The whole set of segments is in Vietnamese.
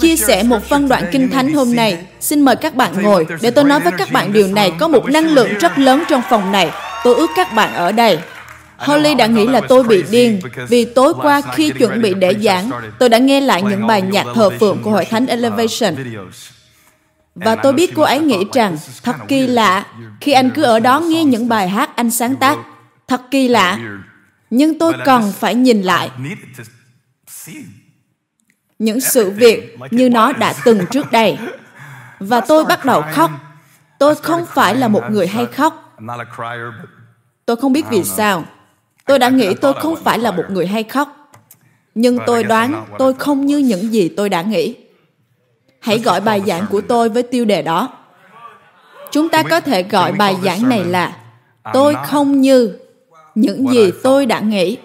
Chia sẻ một phân đoạn kinh thánh hôm nay. Xin mời các bạn ngồi để tôi nói với các bạn điều này. Có một năng lượng rất lớn trong phòng này. Tôi ước các bạn ở đây. Holly đã nghĩ là tôi bị điên vì tối qua khi chuẩn bị để giảng, tôi đã nghe lại những bài nhạc thờ phượng của Hội Thánh Elevation. Và tôi biết cô ấy nghĩ rằng thật kỳ lạ khi anh cứ ở đó nghe những bài hát anh sáng tác. Thật kỳ lạ. Nhưng tôi cần phải nhìn lại những sự việc như nó đã từng trước đây. Và tôi bắt đầu khóc. Tôi không phải là một người hay khóc. Tôi không biết vì sao. Tôi đã nghĩ tôi không phải là một người hay khóc. Nhưng tôi đoán tôi không như những gì tôi đã nghĩ. Hãy gọi bài giảng của tôi với tiêu đề đó. Chúng ta có thể gọi bài giảng này là Tôi không như những gì tôi đã nghĩ.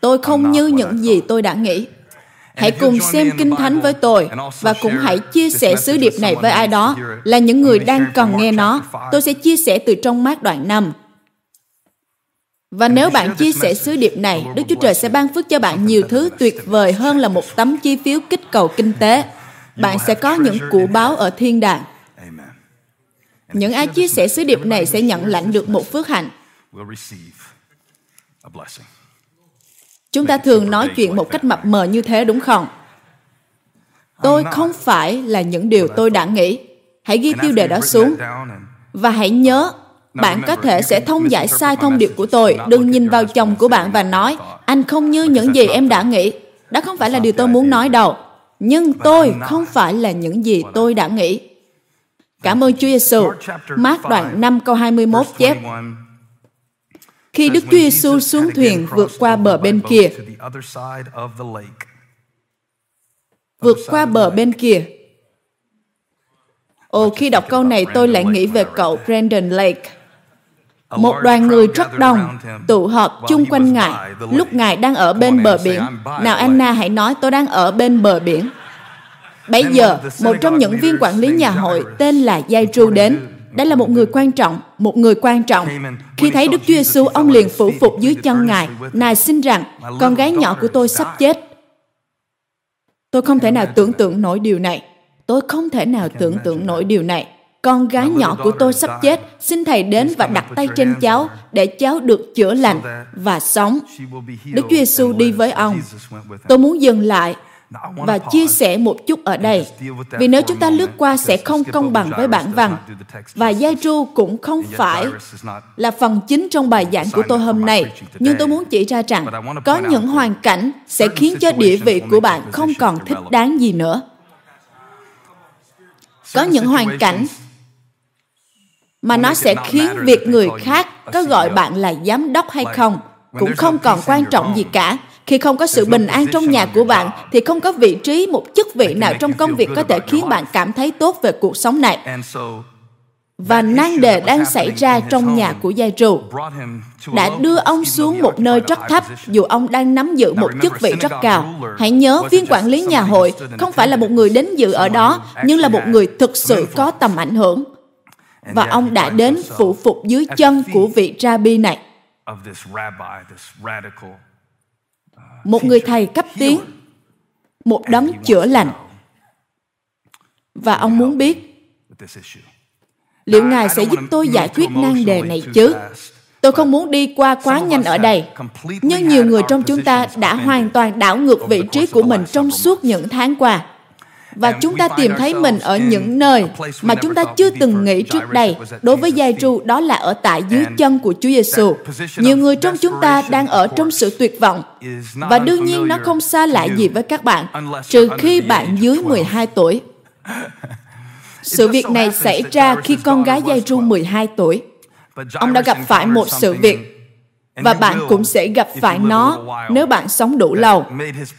Tôi không như những gì tôi đã nghĩ. Hãy cùng xem Kinh Thánh với tôi và cũng hãy chia sẻ sứ điệp này với ai đó là những người đang cần nghe nó. Tôi sẽ chia sẻ từ trong mát đoạn 5. Và nếu bạn chia sẻ sứ điệp này, Đức Chúa Trời sẽ ban phước cho bạn nhiều thứ tuyệt vời hơn là một tấm chi phiếu kích cầu kinh tế. Bạn sẽ có những của báo ở thiên đàng. Những ai chia sẻ sứ điệp này sẽ nhận lãnh được một phước hạnh. Chúng ta thường nói chuyện một cách mập mờ như thế đúng không? Tôi không phải là những điều tôi đã nghĩ. Hãy ghi tiêu đề đó xuống. Và hãy nhớ, bạn có thể sẽ thông giải sai thông điệp của tôi. Đừng nhìn vào chồng của bạn và nói, anh không như những gì em đã nghĩ. Đó không phải là điều tôi muốn nói đâu. Nhưng tôi không phải là những gì tôi đã nghĩ. Cảm ơn Chúa Giêsu. Mát đoạn 5 câu 21 chép, khi Đức Chúa Giêsu xuống thuyền vượt qua bờ bên kia. Vượt qua bờ bên kia. Ồ, khi đọc câu này tôi lại nghĩ về cậu Brandon Lake. Một đoàn người rất đông tụ họp chung quanh Ngài lúc Ngài đang ở bên bờ biển. Nào Anna hãy nói tôi đang ở bên bờ biển. Bây giờ, một trong những viên quản lý nhà hội tên là Giai Tru đến đây là một người quan trọng, một người quan trọng. Khi thấy Đức Chúa Giêsu, ông liền phủ phục dưới chân Ngài. Ngài xin rằng, con gái nhỏ của tôi sắp chết. Tôi không thể nào tưởng tượng nổi điều này. Tôi không thể nào tưởng tượng nổi điều này. Con gái nhỏ của tôi sắp chết, xin Thầy đến và đặt tay trên cháu để cháu được chữa lành và sống. Đức Chúa Giêsu đi với ông. Tôi muốn dừng lại và chia sẻ một chút ở đây. vì nếu chúng ta lướt qua sẽ không công bằng với bản văn. và giai tru cũng không phải là phần chính trong bài giảng của tôi hôm nay. nhưng tôi muốn chỉ ra rằng có những hoàn cảnh sẽ khiến cho địa vị của bạn không còn thích đáng gì nữa. Có những hoàn cảnh mà nó sẽ khiến việc người khác có gọi bạn là giám đốc hay không cũng không còn quan trọng gì cả khi không có sự bình an trong nhà của bạn thì không có vị trí một chức vị nào trong công việc có thể khiến bạn cảm thấy tốt về cuộc sống này. Và nan đề đang xảy ra trong nhà của gia trụ. đã đưa ông xuống một nơi rất thấp dù ông đang nắm giữ một chức vị rất cao. Hãy nhớ viên quản lý nhà hội không phải là một người đến dự ở đó, nhưng là một người thực sự có tầm ảnh hưởng. Và ông đã đến phụ phục dưới chân của vị Rabbi này một người thầy cấp tiến, một đấng chữa lành. Và ông muốn biết liệu Ngài sẽ giúp tôi giải quyết nan đề này chứ? Tôi không muốn đi qua quá nhanh ở đây. Nhưng nhiều người trong chúng ta đã hoàn toàn đảo ngược vị trí của mình trong suốt những tháng qua và chúng ta tìm thấy mình ở những nơi mà chúng ta chưa từng nghĩ trước đây. Đối với Giai Ru, đó là ở tại dưới chân của Chúa Giêsu. Nhiều người trong chúng ta đang ở trong sự tuyệt vọng và đương nhiên nó không xa lạ gì với các bạn, trừ khi bạn dưới 12 tuổi. Sự việc này xảy ra khi con gái Giai Ru 12 tuổi. Ông đã gặp phải một sự việc và bạn cũng sẽ gặp phải nó nếu bạn sống đủ lâu.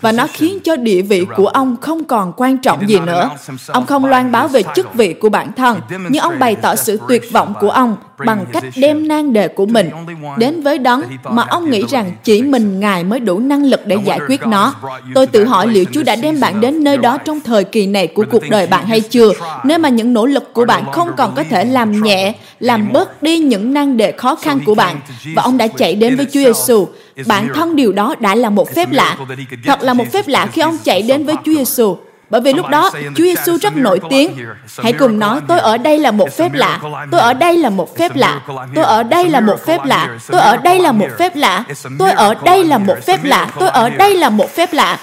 và nó khiến cho địa vị của ông không còn quan trọng gì nữa. ông không loan báo về chức vị của bản thân nhưng ông bày tỏ sự tuyệt vọng của ông bằng cách đem nan đề của mình đến với đấng mà ông nghĩ rằng chỉ mình ngài mới đủ năng lực để giải quyết nó. tôi tự hỏi liệu chúa đã đem bạn đến nơi đó trong thời kỳ này của cuộc đời bạn hay chưa. nếu mà những nỗ lực của bạn không còn có thể làm nhẹ làm bớt đi những nan đề khó khăn của bạn và ông đã chạy đến với Chúa Giêsu bản thân điều đó đã là một phép lạ. thật là một phép lạ khi ông chạy đến với Chúa Giêsu Bởi vì lúc đó, Chúa Giêsu rất nổi tiếng. Hãy cùng nói, tôi ở đây là một phép lạ. Tôi ở đây là một phép lạ. Tôi ở đây là một phép lạ. Tôi ở đây là một phép lạ. Tôi ở đây là một phép lạ. Tôi ở đây là một phép lạ.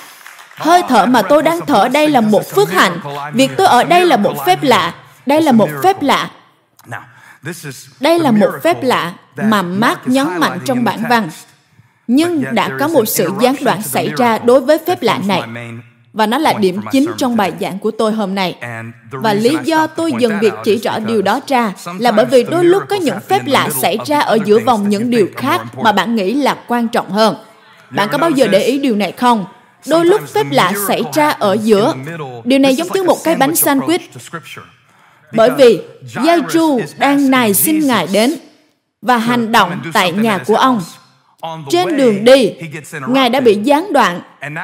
Hơi thở mà tôi đang thở đây là một phước hạnh. Việc tôi ở đây là một phép lạ. Đây là một phép lạ. Đây là một phép lạ mà Mark nhấn mạnh trong bản văn. Nhưng đã có một sự gián đoạn xảy ra đối với phép lạ này. Và nó là điểm chính trong bài giảng của tôi hôm nay. Và lý do tôi dừng việc chỉ rõ điều đó ra là bởi vì đôi lúc có những phép lạ xảy ra ở giữa vòng những điều khác mà bạn nghĩ là quan trọng hơn. Bạn có bao giờ để ý điều này không? Đôi lúc phép lạ xảy ra ở giữa. Điều này giống như một cái bánh sandwich. Bởi vì Giai-ru đang nài xin Ngài đến và hành động tại nhà của ông. Trên đường đi, Ngài đã bị gián đoạn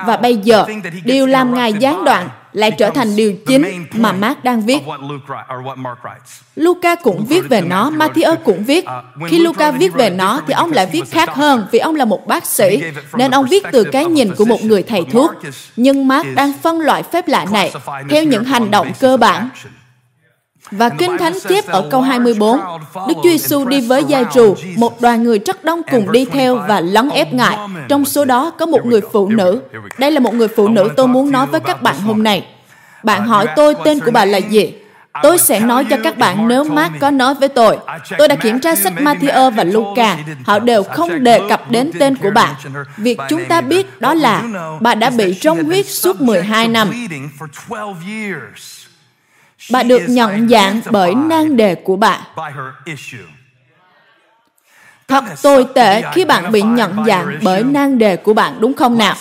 và bây giờ, điều làm Ngài gián đoạn lại trở thành điều chính mà Mark đang viết. Luca cũng viết về nó, Matthew cũng viết. Khi Luca viết về nó thì ông lại viết khác hơn vì ông là một bác sĩ, nên ông viết từ cái nhìn của một người thầy thuốc. Nhưng Mark đang phân loại phép lạ này theo những hành động cơ bản và Kinh Thánh chép ở câu 24, Đức Chúa Giêsu đi với gia trù, một đoàn người rất đông cùng đi theo và lấn ép Ngài. Trong số đó có một người phụ nữ. Đây là một người phụ nữ tôi muốn nói với các bạn hôm nay. Bạn hỏi tôi tên của bà là gì? Tôi sẽ nói cho các bạn nếu Mark có nói với tôi. Tôi đã kiểm tra sách Matthew và Luca. Họ đều không đề cập đến tên của bà. Việc chúng ta biết đó là bà đã bị trong huyết suốt 12 năm. Bà được nhận dạng bởi nan đề của bà. Thật tồi tệ khi bạn bị nhận dạng bởi nan đề của bạn đúng không nào?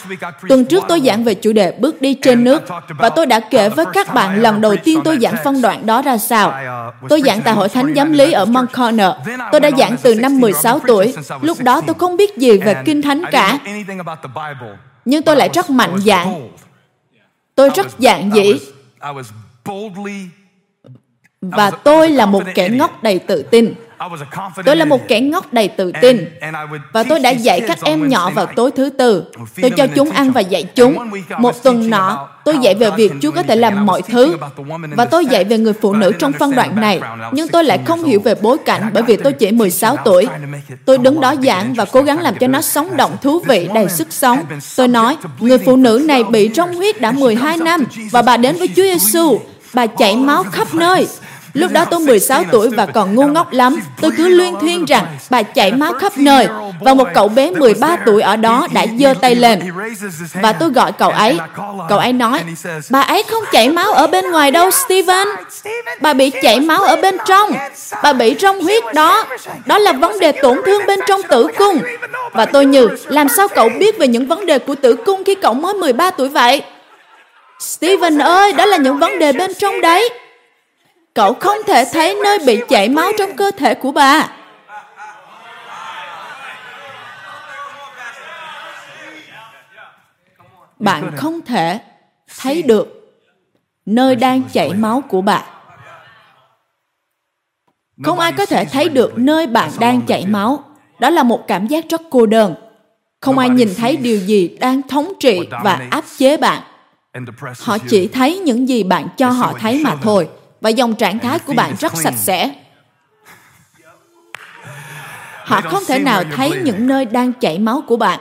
Tuần trước tôi giảng về chủ đề bước đi trên nước và tôi đã kể với các bạn lần đầu tiên tôi giảng phân đoạn đó ra sao. Tôi giảng tại hội thánh giám lý ở Mount Corner. Tôi đã giảng từ năm 16 tuổi. Lúc đó tôi không biết gì về kinh thánh cả. Nhưng tôi lại rất mạnh dạn. Tôi rất dạng dĩ và tôi là một kẻ ngốc đầy tự tin. Tôi là một kẻ ngốc đầy tự tin. và tôi đã dạy các em nhỏ vào tối thứ tư. Tôi cho chúng ăn và dạy chúng. Một tuần nọ, tôi dạy về việc Chúa có thể làm mọi thứ. và tôi dạy về người phụ nữ trong phân đoạn này. Nhưng tôi lại không hiểu về bối cảnh bởi vì tôi chỉ 16 tuổi. Tôi đứng đó giảng và cố gắng làm cho nó sống động thú vị, đầy sức sống. Tôi nói, người phụ nữ này bị trong huyết đã 12 năm và bà đến với Chúa Giêsu. Bà chảy máu khắp nơi Lúc đó tôi 16 tuổi và còn ngu ngốc lắm. Tôi cứ luyên thuyên rằng bà chảy máu khắp nơi. Và một cậu bé 13 tuổi ở đó đã giơ tay lên. Và tôi gọi cậu ấy. Cậu ấy nói, bà ấy không chảy máu ở bên ngoài đâu, Steven. Bà bị chảy máu ở bên trong. Bà bị trong huyết đó. Đó là vấn đề tổn thương bên trong tử cung. Và tôi như, làm sao cậu biết về những vấn đề của tử cung khi cậu mới 13 tuổi vậy? Steven ơi, đó là những vấn đề bên trong đấy. Cậu không thể thấy nơi bị chảy máu trong cơ thể của bà. Bạn không thể thấy được nơi đang chảy máu của bạn. Không ai có thể thấy được nơi bạn đang chảy máu. Đó là một cảm giác rất cô đơn. Không ai nhìn thấy điều gì đang thống trị và áp chế bạn. Họ chỉ thấy những gì bạn cho họ thấy mà thôi và dòng trạng thái của bạn rất sạch sẽ. Họ không thể nào thấy những nơi đang chảy máu của bạn.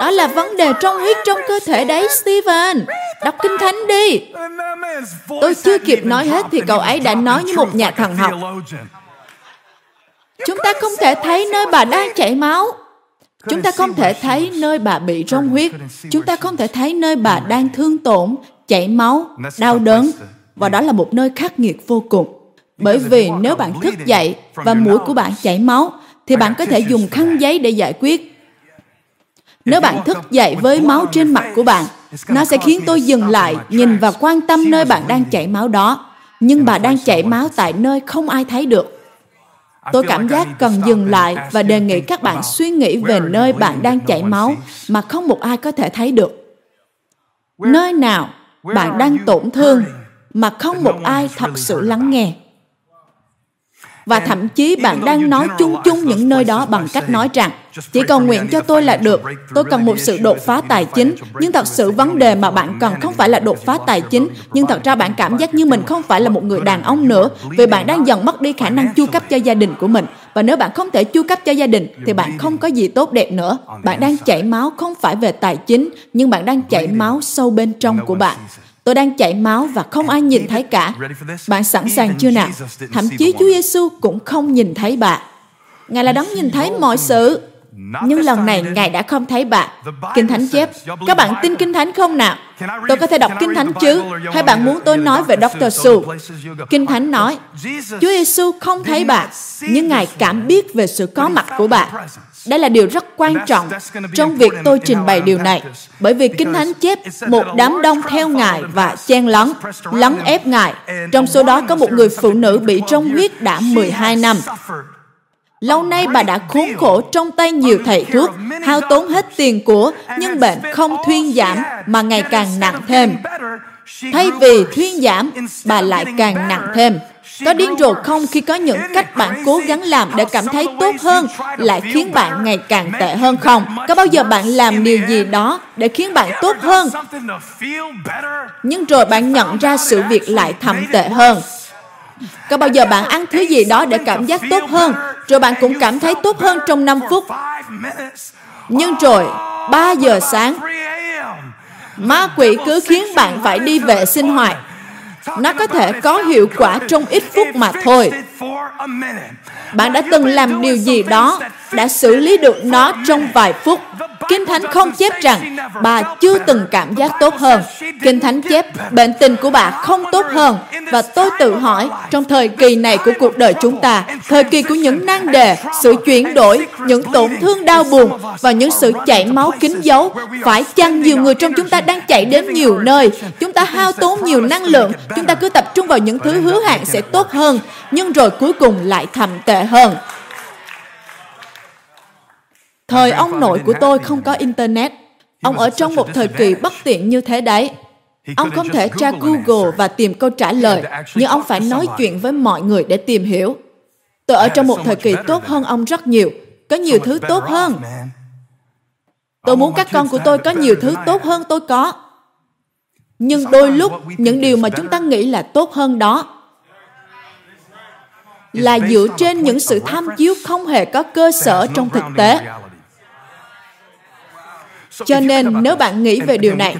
Đó là vấn đề trong huyết trong cơ thể đấy, Steven. Đọc Kinh Thánh đi. Tôi chưa kịp nói hết thì cậu ấy đã nói như một nhà thần học. Chúng ta không thể thấy nơi bà đang chảy máu. Chúng ta không thể thấy nơi bà bị rong huyết. Chúng ta không thể thấy nơi bà đang thương tổn, chảy máu, đau đớn, và đó là một nơi khắc nghiệt vô cùng. Bởi vì nếu bạn thức dậy và mũi của bạn chảy máu, thì bạn có thể dùng khăn giấy để giải quyết. Nếu bạn thức dậy với máu trên mặt của bạn, nó sẽ khiến tôi dừng lại, nhìn và quan tâm nơi bạn đang chảy máu đó. Nhưng bà đang chảy máu tại nơi không ai thấy được. Tôi cảm giác cần dừng lại và đề nghị các bạn suy nghĩ về nơi bạn đang chảy máu mà không một ai có thể thấy được. Nơi nào bạn đang tổn thương mà không một ai thật sự lắng nghe? Và thậm chí bạn đang nói chung chung những nơi đó bằng cách nói rằng Chỉ cầu nguyện cho tôi là được. Tôi cần một sự đột phá tài chính. Nhưng thật sự vấn đề mà bạn cần không phải là đột phá tài chính. Nhưng thật ra bạn cảm giác như mình không phải là một người đàn ông nữa. Vì bạn đang dần mất đi khả năng chu cấp cho gia đình của mình. Và nếu bạn không thể chu cấp cho gia đình, thì bạn không có gì tốt đẹp nữa. Bạn đang chảy máu không phải về tài chính, nhưng bạn đang chảy máu sâu bên trong của bạn. Tôi đang chảy máu và không ai nhìn thấy cả. Bạn sẵn sàng chưa nào? Thậm chí Chúa Giêsu cũng không nhìn thấy bạn. Ngài là đấng nhìn thấy mọi sự. Nhưng lần này Ngài đã không thấy bạn. Kinh Thánh chép, các bạn tin Kinh Thánh không nào? Tôi có thể đọc Kinh Thánh chứ? Hay bạn muốn tôi nói về Dr. Su? Kinh Thánh nói, Chúa Giêsu không thấy bạn, nhưng Ngài cảm biết về sự có mặt của bạn. Đây là điều rất quan trọng trong việc tôi trình bày điều này, bởi vì Kinh Thánh chép một đám đông theo Ngài và chen lấn, lấn ép Ngài. Trong số đó có một người phụ nữ bị trong huyết đã 12 năm. Lâu nay bà đã khốn khổ trong tay nhiều thầy thuốc, hao tốn hết tiền của, nhưng bệnh không thuyên giảm mà ngày càng nặng thêm. Thay vì thuyên giảm, bà lại càng nặng thêm. Có điên rồ không khi có những cách bạn cố gắng làm để cảm thấy tốt hơn lại khiến bạn ngày càng tệ hơn không? Có bao giờ bạn làm điều gì đó để khiến bạn tốt hơn? Nhưng rồi bạn nhận ra sự việc lại thậm tệ hơn. Có bao giờ bạn ăn thứ gì đó để cảm giác tốt hơn, rồi bạn cũng cảm thấy tốt hơn trong 5 phút? Nhưng rồi, 3 giờ sáng, ma quỷ cứ khiến bạn phải đi vệ sinh hoài. Nó có thể có hiệu quả trong ít phút mà thôi. Bạn đã từng làm điều gì đó, đã xử lý được nó trong vài phút. Kinh Thánh không chép rằng bà chưa từng cảm giác tốt hơn. Kinh Thánh chép bệnh tình của bà không tốt hơn. Và tôi tự hỏi, trong thời kỳ này của cuộc đời chúng ta, thời kỳ của những nan đề, sự chuyển đổi, những tổn thương đau buồn và những sự chảy máu kín dấu, phải chăng nhiều người trong chúng ta đang chạy đến nhiều nơi, chúng ta hao tốn nhiều năng lượng, chúng ta cứ tập trung vào những thứ hứa hẹn sẽ tốt hơn, nhưng rồi cuối cùng lại thầm tệ hơn. Thời ông nội của tôi không có Internet. Ông ở trong một thời kỳ bất tiện như thế đấy. Ông không thể tra Google và tìm câu trả lời, nhưng ông phải nói chuyện với mọi người để tìm hiểu. Tôi ở trong một thời kỳ tốt hơn ông rất nhiều. Có nhiều thứ tốt hơn. Tôi muốn các con của tôi có nhiều thứ tốt hơn tôi có. Nhưng đôi lúc, những điều mà chúng ta nghĩ là tốt hơn đó là dựa trên những sự tham chiếu không hề có cơ sở trong thực tế cho nên nếu bạn nghĩ về điều này,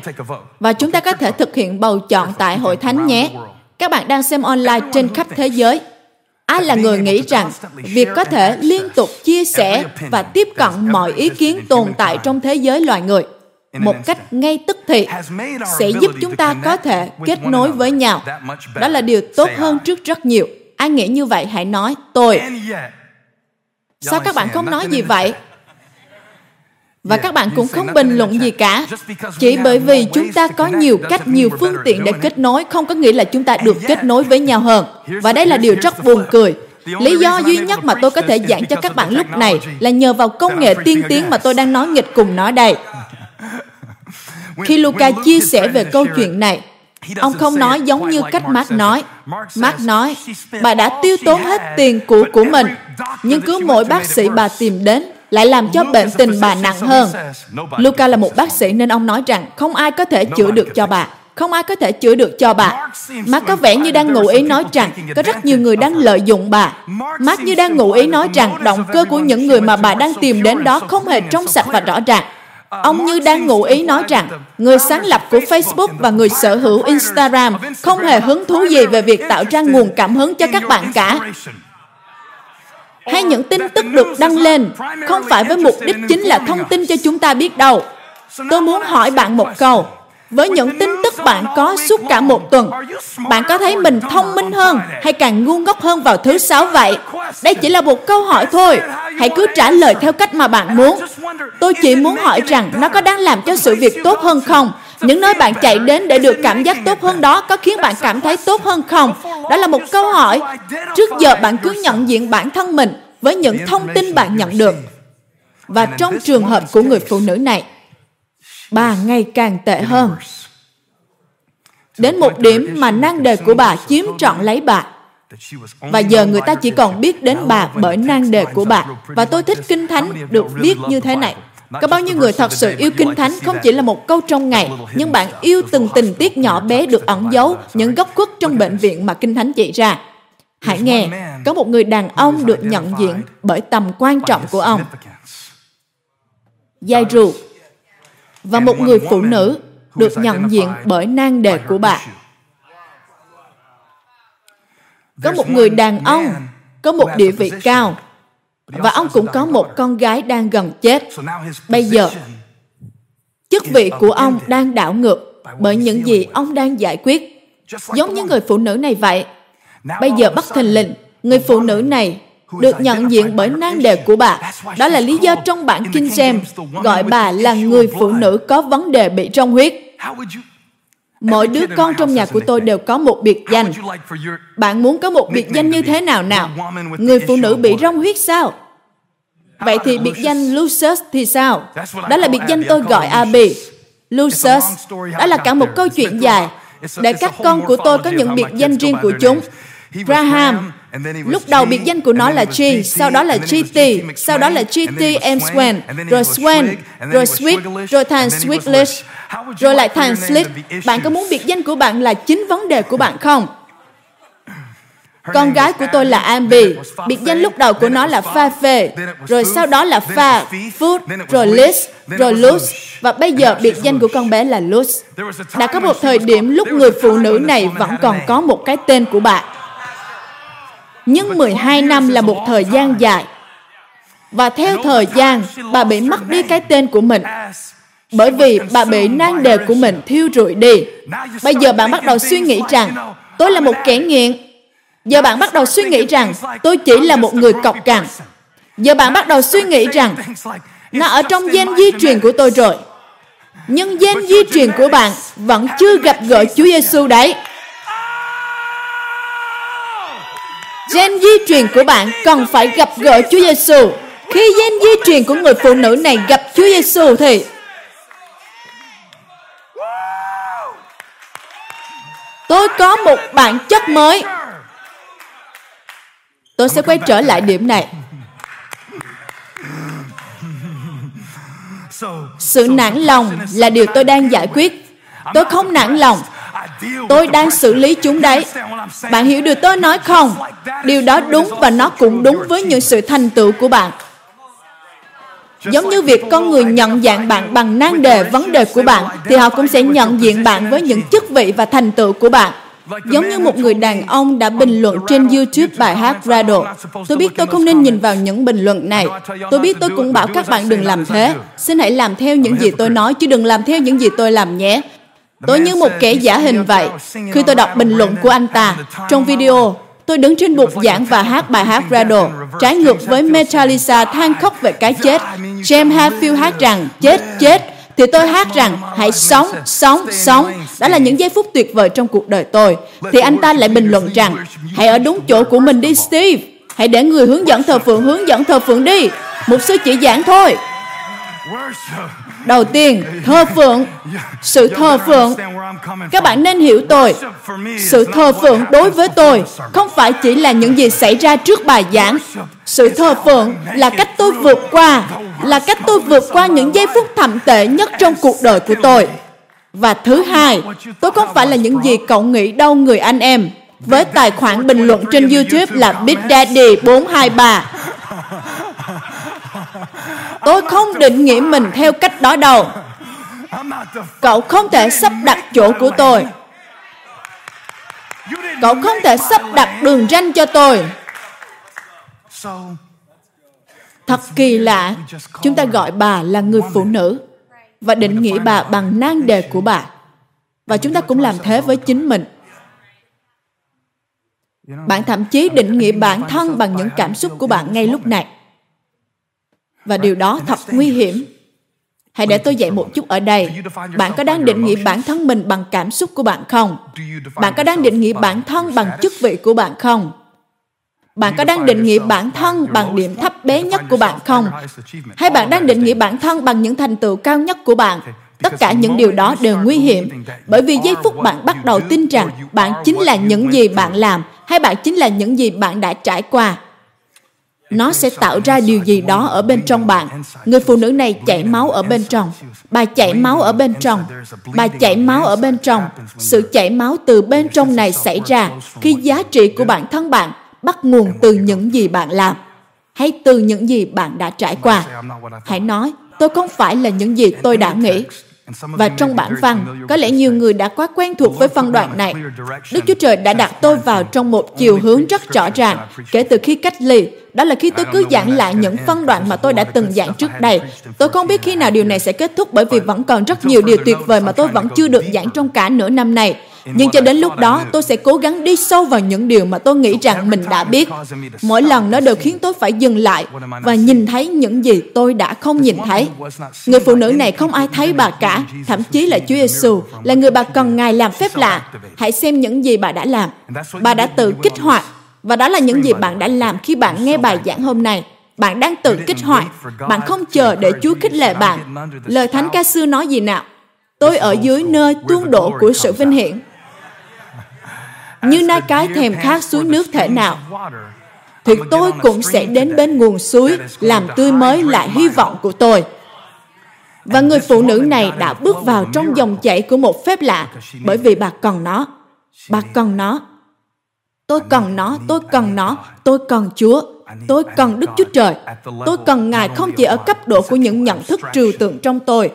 và chúng ta có thể thực hiện bầu chọn tại hội thánh nhé. Các bạn đang xem online trên khắp thế giới. Ai là người nghĩ rằng việc có thể liên tục chia sẻ và tiếp cận mọi ý kiến tồn tại trong thế giới loài người một cách ngay tức thì sẽ giúp chúng ta có thể kết nối với nhau. Đó là điều tốt hơn trước rất nhiều. Ai nghĩ như vậy hãy nói tôi. Sao các bạn không nói gì vậy? Và các bạn cũng không bình luận gì cả. Chỉ bởi vì chúng ta có nhiều cách nhiều phương tiện để kết nối không có nghĩa là chúng ta được kết nối với nhau hơn. và đây là điều rất buồn cười. Lý do duy nhất mà tôi có thể giảng cho các bạn lúc này là nhờ vào công nghệ tiên tiến mà tôi đang nói nghịch cùng nó đây. Khi Luca chia sẻ về câu chuyện này Ông không nói giống như cách Mark nói. Mark nói, bà đã tiêu tốn hết tiền của của mình, nhưng cứ mỗi bác sĩ bà tìm đến lại làm cho bệnh tình bà nặng hơn. Luca là một bác sĩ nên ông nói rằng không ai có thể chữa được cho bà. Không ai có thể chữa được cho bà. Mark có vẻ như đang ngụ ý nói rằng có rất nhiều người đang lợi dụng bà. Mark như đang ngụ ý nói rằng động cơ của những người mà bà đang tìm đến đó không hề trong sạch và rõ ràng. Ông như đang ngụ ý nói rằng người sáng lập của Facebook và người sở hữu Instagram không hề hứng thú gì về việc tạo ra nguồn cảm hứng cho các bạn cả hay những tin tức được đăng lên không phải với mục đích chính là thông tin cho chúng ta biết đâu. Tôi muốn hỏi bạn một câu. Với những tin tức bạn có suốt cả một tuần bạn có thấy mình thông minh hơn hay càng ngu ngốc hơn vào thứ sáu vậy? đây chỉ là một câu hỏi thôi. hãy cứ trả lời theo cách mà bạn muốn. tôi chỉ muốn hỏi rằng nó có đang làm cho sự việc tốt hơn không những nơi bạn chạy đến để được cảm giác tốt hơn đó có khiến bạn cảm thấy tốt hơn không? Đó là một câu hỏi. Trước giờ bạn cứ nhận diện bản thân mình với những thông tin bạn nhận được. Và trong trường hợp của người phụ nữ này, bà ngày càng tệ hơn. Đến một điểm mà năng đề của bà chiếm trọn lấy bà. Và giờ người ta chỉ còn biết đến bà bởi nang đề của bà. Và tôi thích Kinh Thánh được viết như thế này. Có bao nhiêu người thật sự yêu Kinh Thánh không chỉ là một câu trong ngày, nhưng bạn yêu từng tình tiết nhỏ bé được ẩn giấu, những góc khuất trong bệnh viện mà Kinh Thánh chỉ ra. Hãy nghe, có một người đàn ông được nhận diện bởi tầm quan trọng của ông. Giai ru và một người phụ nữ được nhận diện bởi nang đề của bà. Có một người đàn ông có một địa vị cao và ông cũng có một con gái đang gần chết. Bây giờ, chức vị của ông đang đảo ngược bởi những gì ông đang giải quyết. Giống như người phụ nữ này vậy. Bây giờ bắt thình lình, người phụ nữ này được nhận diện bởi nan đề của bà. Đó là lý do trong bản King James gọi bà là người phụ nữ có vấn đề bị trong huyết. Mỗi đứa con trong nhà của tôi đều có một biệt danh. Bạn muốn có một biệt danh như thế nào nào? Người phụ nữ bị rong huyết sao? Vậy thì biệt danh Lucius thì sao? Đó là biệt danh tôi gọi Abby. Lucius, đó là cả một câu chuyện dài để các con của tôi có những biệt danh riêng của chúng. Graham, lúc đầu biệt danh của nó là G, sau đó là GT, sau đó là GT M. Swen, rồi Swen, rồi Sweet, rồi thành Sweetlish, rồi lại thành Slick. Bạn có muốn biệt danh của bạn là chính vấn đề của bạn không? Con gái của tôi là Ambi. Biệt danh lúc đầu của nó là Pha Phê, rồi sau đó là Pha, Food, rồi Liz, rồi Luz, và bây giờ biệt danh của con bé là Luz. Đã có một thời điểm lúc người phụ nữ này vẫn còn có một cái tên của bạn. Nhưng 12 năm là một thời gian dài. Và theo thời gian, bà bị mất đi cái tên của mình. Bởi vì bà bị nan đề của mình thiêu rụi đi. Bây giờ bạn bắt đầu suy nghĩ rằng, tôi là một kẻ nghiện, Giờ bạn bắt đầu suy nghĩ rằng tôi chỉ là một người cọc cằn. Giờ bạn bắt đầu suy nghĩ rằng nó ở trong gen di truyền của tôi rồi. Nhưng gen di truyền của bạn vẫn chưa gặp gỡ Chúa Giêsu đấy. Gen di truyền của bạn cần phải gặp gỡ Chúa Giêsu. Khi gen di truyền của người phụ nữ này gặp Chúa Giêsu thì tôi có một bản chất mới Tôi sẽ quay trở lại điểm này. Sự nản lòng là điều tôi đang giải quyết. Tôi không nản lòng. Tôi đang xử lý chúng đấy. Bạn hiểu được tôi nói không? Điều đó đúng và nó cũng đúng với những sự thành tựu của bạn. Giống như việc con người nhận dạng bạn bằng nan đề vấn đề của bạn, thì họ cũng sẽ nhận diện bạn với những chức vị và thành tựu của bạn. Giống như một người đàn ông đã bình luận trên YouTube bài hát Rado. Tôi biết tôi không nên nhìn vào những bình luận này. Tôi biết tôi cũng bảo các bạn đừng làm thế. Xin hãy làm theo những gì tôi nói, chứ đừng làm theo những gì tôi làm nhé. Tôi như một kẻ giả hình vậy. Khi tôi đọc bình luận của anh ta, trong video, tôi đứng trên bục giảng và hát bài hát Rado, trái ngược với Metallica than khóc về cái chết. James Hetfield hát rằng, chết, chết, thì tôi hát rằng hãy sống, sống, sống. Đó là những giây phút tuyệt vời trong cuộc đời tôi. Thì anh ta lại bình luận rằng hãy ở đúng chỗ của mình đi Steve. Hãy để người hướng dẫn thờ phượng hướng dẫn thờ phượng đi. Một sư chỉ giảng thôi. Đầu tiên, thờ phượng. Sự thờ phượng. Các bạn nên hiểu tôi. Sự thờ phượng đối với tôi không phải chỉ là những gì xảy ra trước bài giảng. Sự thờ phượng là cách tôi vượt qua, là cách tôi vượt qua những giây phút thậm tệ nhất trong cuộc đời của tôi. Và thứ hai, tôi không phải là những gì cậu nghĩ đâu người anh em. Với tài khoản bình luận trên YouTube là Big Daddy 423 Tôi không định nghĩa mình theo cách đó đâu. Cậu không thể sắp đặt chỗ của tôi. Cậu không thể sắp đặt đường ranh cho tôi. Thật kỳ lạ, chúng ta gọi bà là người phụ nữ và định nghĩa bà bằng nang đề của bà. Và chúng ta cũng làm thế với chính mình. Bạn thậm chí định nghĩa bản thân bằng những cảm xúc của bạn ngay lúc này và điều đó thật nguy hiểm. Hãy để tôi dạy một chút ở đây. Bạn có đang định nghĩa bản thân mình bằng cảm xúc của bạn không? bạn có đang định nghĩa bản thân bằng chức vị của bạn không? Bạn có đang định nghĩa bản thân bằng điểm thấp bé nhất của bạn không? hay bạn đang định nghĩa bản thân bằng những thành tựu cao nhất của bạn? Tất cả những điều đó đều nguy hiểm. bởi vì giây phút bạn bắt đầu tin rằng bạn chính là những gì bạn làm hay bạn chính là những gì bạn đã trải qua nó sẽ tạo ra điều gì đó ở bên trong bạn. Người phụ nữ này chảy máu ở bên trong. Bà chảy máu ở bên trong. Bà chảy máu ở bên trong. Sự chảy máu từ bên trong này xảy ra khi giá trị của bản thân bạn bắt nguồn từ những gì bạn làm hay từ những gì bạn đã trải qua. Hãy nói, tôi không phải là những gì tôi đã nghĩ và trong bản văn, có lẽ nhiều người đã quá quen thuộc với phân đoạn này. Đức Chúa Trời đã đặt tôi vào trong một chiều hướng rất rõ ràng kể từ khi cách ly. Đó là khi tôi cứ giảng lại những phân đoạn mà tôi đã từng giảng trước đây. Tôi không biết khi nào điều này sẽ kết thúc bởi vì vẫn còn rất nhiều điều tuyệt vời mà tôi vẫn chưa được giảng trong cả nửa năm này. Nhưng cho đến lúc đó, tôi sẽ cố gắng đi sâu vào những điều mà tôi nghĩ rằng mình đã biết. Mỗi lần nó đều khiến tôi phải dừng lại và nhìn thấy những gì tôi đã không nhìn thấy. Người phụ nữ này không ai thấy bà cả, thậm chí là Chúa Giêsu là người bà cần Ngài làm phép lạ. Hãy xem những gì bà đã làm. Bà đã tự kích hoạt và đó là những gì bạn đã làm khi bạn nghe bài giảng hôm nay. Bạn đang tự kích hoạt. Bạn không chờ để Chúa khích lệ bạn. Lời Thánh ca xưa nói gì nào? Tôi ở dưới nơi tuôn đổ của sự vinh hiển như na cái thèm khát suối nước thể nào thì tôi cũng sẽ đến bên nguồn suối làm tươi mới lại hy vọng của tôi. Và người phụ nữ này đã bước vào trong dòng chảy của một phép lạ bởi vì bà cần nó. Bà cần nó. Tôi cần nó tôi cần nó. Tôi cần chúa. Tôi cần đức chúa trời. tôi cần ngài không chỉ ở cấp độ của những nhận thức trừu tượng trong tôi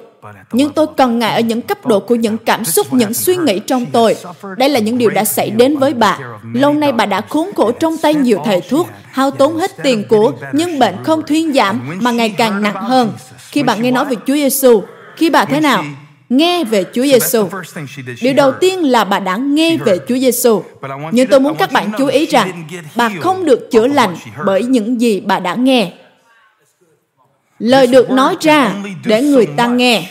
nhưng tôi còn ngại ở những cấp độ của những cảm xúc, những suy nghĩ trong tôi. Đây là những điều đã xảy đến với bà. Lâu nay bà đã khốn khổ trong tay nhiều thầy thuốc, hao tốn hết tiền của, nhưng bệnh không thuyên giảm mà ngày càng nặng hơn. Khi bà nghe nói về Chúa Giêsu khi bà thế nào? Nghe về Chúa Giêsu. Điều đầu tiên là bà đã nghe về Chúa Giêsu. Nhưng tôi muốn các bạn chú ý rằng bà không được chữa lành bởi những gì bà đã nghe lời được nói ra để người ta nghe.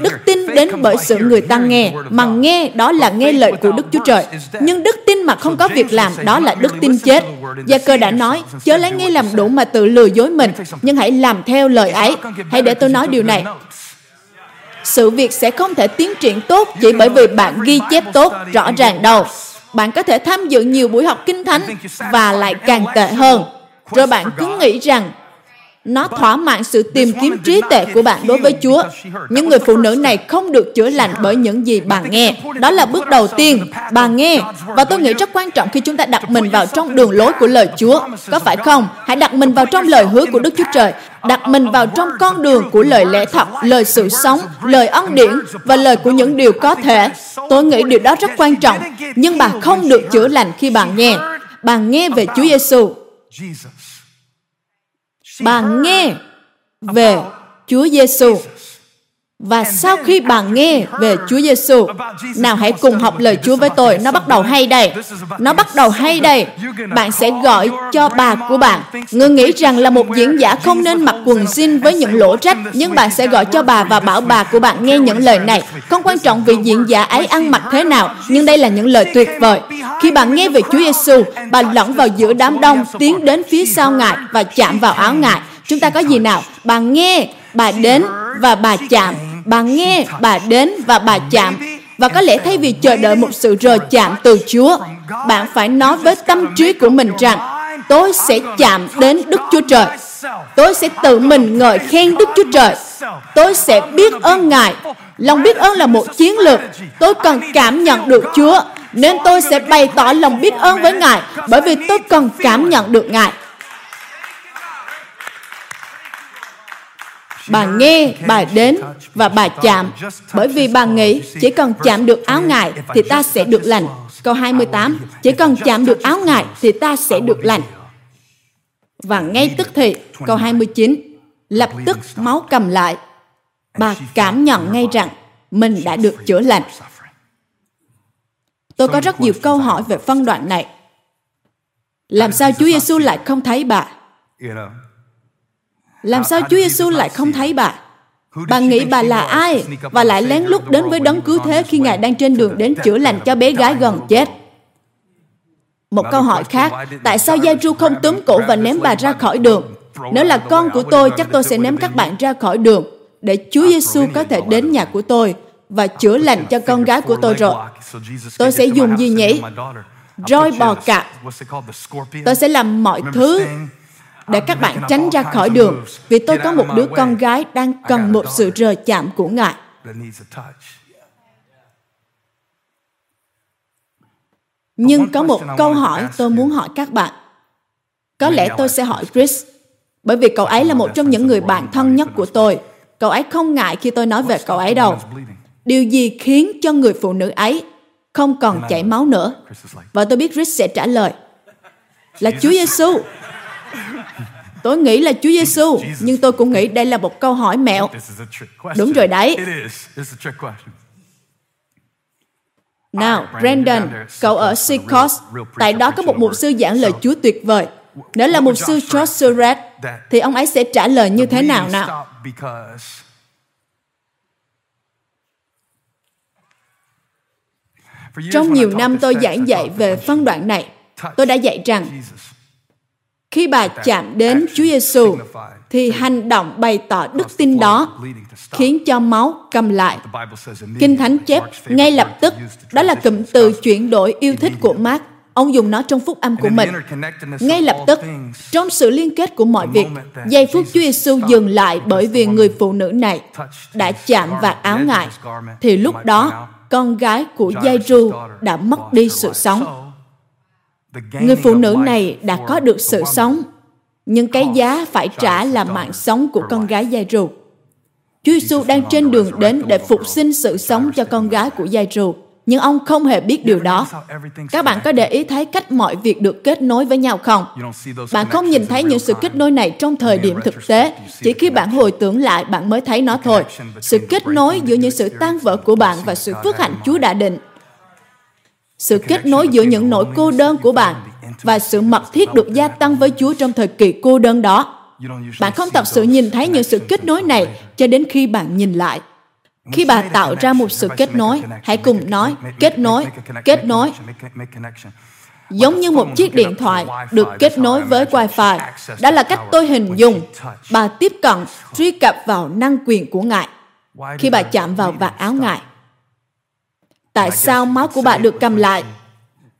đức tin đến bởi sự người ta nghe mà nghe đó là nghe lời của đức chúa trời. nhưng đức tin mà không có việc làm đó là đức tin chết. gia cơ đã nói chớ lấy nghe làm đủ mà tự lừa dối mình nhưng hãy làm theo lời ấy. hãy để tôi nói điều này. sự việc sẽ không thể tiến triển tốt chỉ bởi vì bạn ghi chép tốt rõ ràng đâu. bạn có thể tham dự nhiều buổi học kinh thánh và lại càng tệ hơn. rồi bạn cứ nghĩ rằng nó thỏa mãn sự tìm kiếm trí tuệ của bạn đối với Chúa. Những người phụ nữ này không được chữa lành bởi những gì bà nghe. Đó là bước đầu tiên, bà nghe. Và tôi nghĩ rất quan trọng khi chúng ta đặt mình vào trong đường lối của lời Chúa. Có phải không? Hãy đặt mình vào trong lời hứa của Đức Chúa Trời. Đặt mình vào trong con đường của lời lẽ thật, lời sự sống, lời ân điển và lời của những điều có thể. Tôi nghĩ điều đó rất quan trọng. Nhưng bà không được chữa lành khi bà nghe. Bà nghe về Chúa Giêsu bạn nghe về Chúa Giêsu và sau khi bạn nghe về Chúa Giêsu, nào hãy cùng học lời Chúa với tôi. Nó bắt đầu hay đây. Nó bắt đầu hay đây. Bạn sẽ gọi cho bà của bạn. Người nghĩ rằng là một diễn giả không nên mặc quần jean với những lỗ rách, nhưng bạn sẽ gọi cho bà và bảo bà của bạn nghe những lời này. Không quan trọng vì diễn giả ấy ăn mặc thế nào, nhưng đây là những lời tuyệt vời. Khi bạn nghe về Chúa Giêsu, bà lẫn vào giữa đám đông, tiến đến phía sau ngài và chạm vào áo ngài. Chúng ta có gì nào? Bà nghe, bà đến và bà chạm bà nghe, bà đến và bà chạm. Và có lẽ thay vì chờ đợi một sự rời chạm từ Chúa, bạn phải nói với tâm trí của mình rằng, tôi sẽ chạm đến Đức Chúa Trời. Tôi sẽ tự mình ngợi khen Đức Chúa Trời. Tôi sẽ biết ơn Ngài. Lòng biết ơn là một chiến lược. Tôi cần cảm nhận được Chúa. Nên tôi sẽ bày tỏ lòng biết ơn với Ngài bởi vì tôi cần cảm nhận được Ngài. Bà nghe, bà đến và bà chạm. Bởi vì bà nghĩ chỉ cần chạm được áo ngài thì ta sẽ được lành. Câu 28, chỉ cần chạm được áo ngài thì ta sẽ được lành. Và ngay tức thì, câu 29, lập tức máu cầm lại. Bà cảm nhận ngay rằng mình đã được chữa lành. Tôi có rất nhiều câu hỏi về phân đoạn này. Làm sao Chúa Giêsu lại không thấy bà? Làm sao Chúa Giêsu lại không thấy bà? Bà nghĩ bà là ai và lại lén lút đến với đấng cứu thế khi Ngài đang trên đường đến chữa lành cho bé gái gần chết? Một câu hỏi khác, tại sao Gia Ru không túm cổ và ném bà ra khỏi đường? Nếu là con của tôi, chắc tôi sẽ ném các bạn ra khỏi đường để Chúa Giêsu có thể đến nhà của tôi và chữa lành cho con gái của tôi rồi. Tôi sẽ dùng gì nhỉ? roi bò cạp. Tôi sẽ làm mọi thứ để các bạn tránh ra khỏi đường vì tôi có một đứa con gái đang cần một sự rời chạm của Ngài. Nhưng có một câu hỏi tôi muốn hỏi các bạn. Có lẽ tôi sẽ hỏi Chris, bởi vì cậu ấy là một trong những người bạn thân nhất của tôi. Cậu ấy không ngại khi tôi nói về cậu ấy đâu. Điều gì khiến cho người phụ nữ ấy không còn chảy máu nữa? Và tôi biết Chris sẽ trả lời là Chúa Giêsu. Tôi nghĩ là Chúa Giêsu, nhưng tôi cũng nghĩ đây là một câu hỏi mẹo. Đúng rồi đấy. Nào, Brandon, cậu ở Seacoast, tại đó có một mục sư giảng lời Chúa tuyệt vời. Nếu là mục sư George Surratt, thì ông ấy sẽ trả lời như thế nào nào? Trong nhiều năm tôi giảng dạy về phân đoạn này, tôi đã dạy rằng khi bà chạm đến Chúa Giêsu thì hành động bày tỏ đức tin đó khiến cho máu cầm lại. Kinh Thánh chép ngay lập tức, đó là cụm từ chuyển đổi yêu thích của Mark. Ông dùng nó trong phúc âm của mình. Ngay lập tức, trong sự liên kết của mọi việc, giây phút Chúa Giêsu dừng lại bởi vì người phụ nữ này đã chạm vào áo ngài, thì lúc đó con gái của Giai-ru đã mất đi sự sống. Người phụ nữ này đã có được sự sống, nhưng cái giá phải trả là mạng sống của con gái Giai-ru. Chúa Giêsu đang trên đường đến để phục sinh sự sống cho con gái của Giai-ru, nhưng ông không hề biết điều đó. Các bạn có để ý thấy cách mọi việc được kết nối với nhau không? Bạn không nhìn thấy những sự kết nối này trong thời điểm thực tế, chỉ khi bạn hồi tưởng lại bạn mới thấy nó thôi. Sự kết nối giữa những sự tan vỡ của bạn và sự phước hạnh Chúa đã định sự kết nối giữa những nỗi cô đơn của bạn và sự mật thiết được gia tăng với Chúa trong thời kỳ cô đơn đó. Bạn không thật sự nhìn thấy những sự kết nối này cho đến khi bạn nhìn lại. Khi bà tạo ra một sự kết nối, hãy cùng nói kết nối, kết nối. Giống như một chiếc điện thoại được kết nối với Wi-Fi. Đó là cách tôi hình dung. Bà tiếp cận, truy cập vào năng quyền của Ngài. Khi bà chạm vào vạt áo Ngài, Tại sao máu của bà được cầm lại?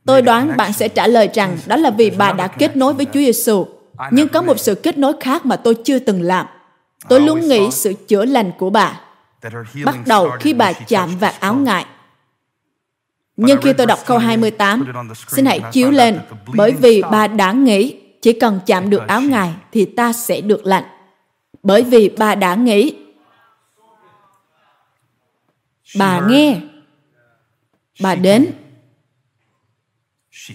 Tôi đoán bạn sẽ trả lời rằng đó là vì bà đã kết nối với Chúa Giêsu. Nhưng có một sự kết nối khác mà tôi chưa từng làm. Tôi luôn nghĩ sự chữa lành của bà bắt đầu khi bà chạm vạt áo ngài. Nhưng khi tôi đọc câu 28, xin hãy chiếu lên, bởi vì bà đã nghĩ chỉ cần chạm được áo ngài thì ta sẽ được lành. Bởi vì bà đã nghĩ. Bà nghe bà đến.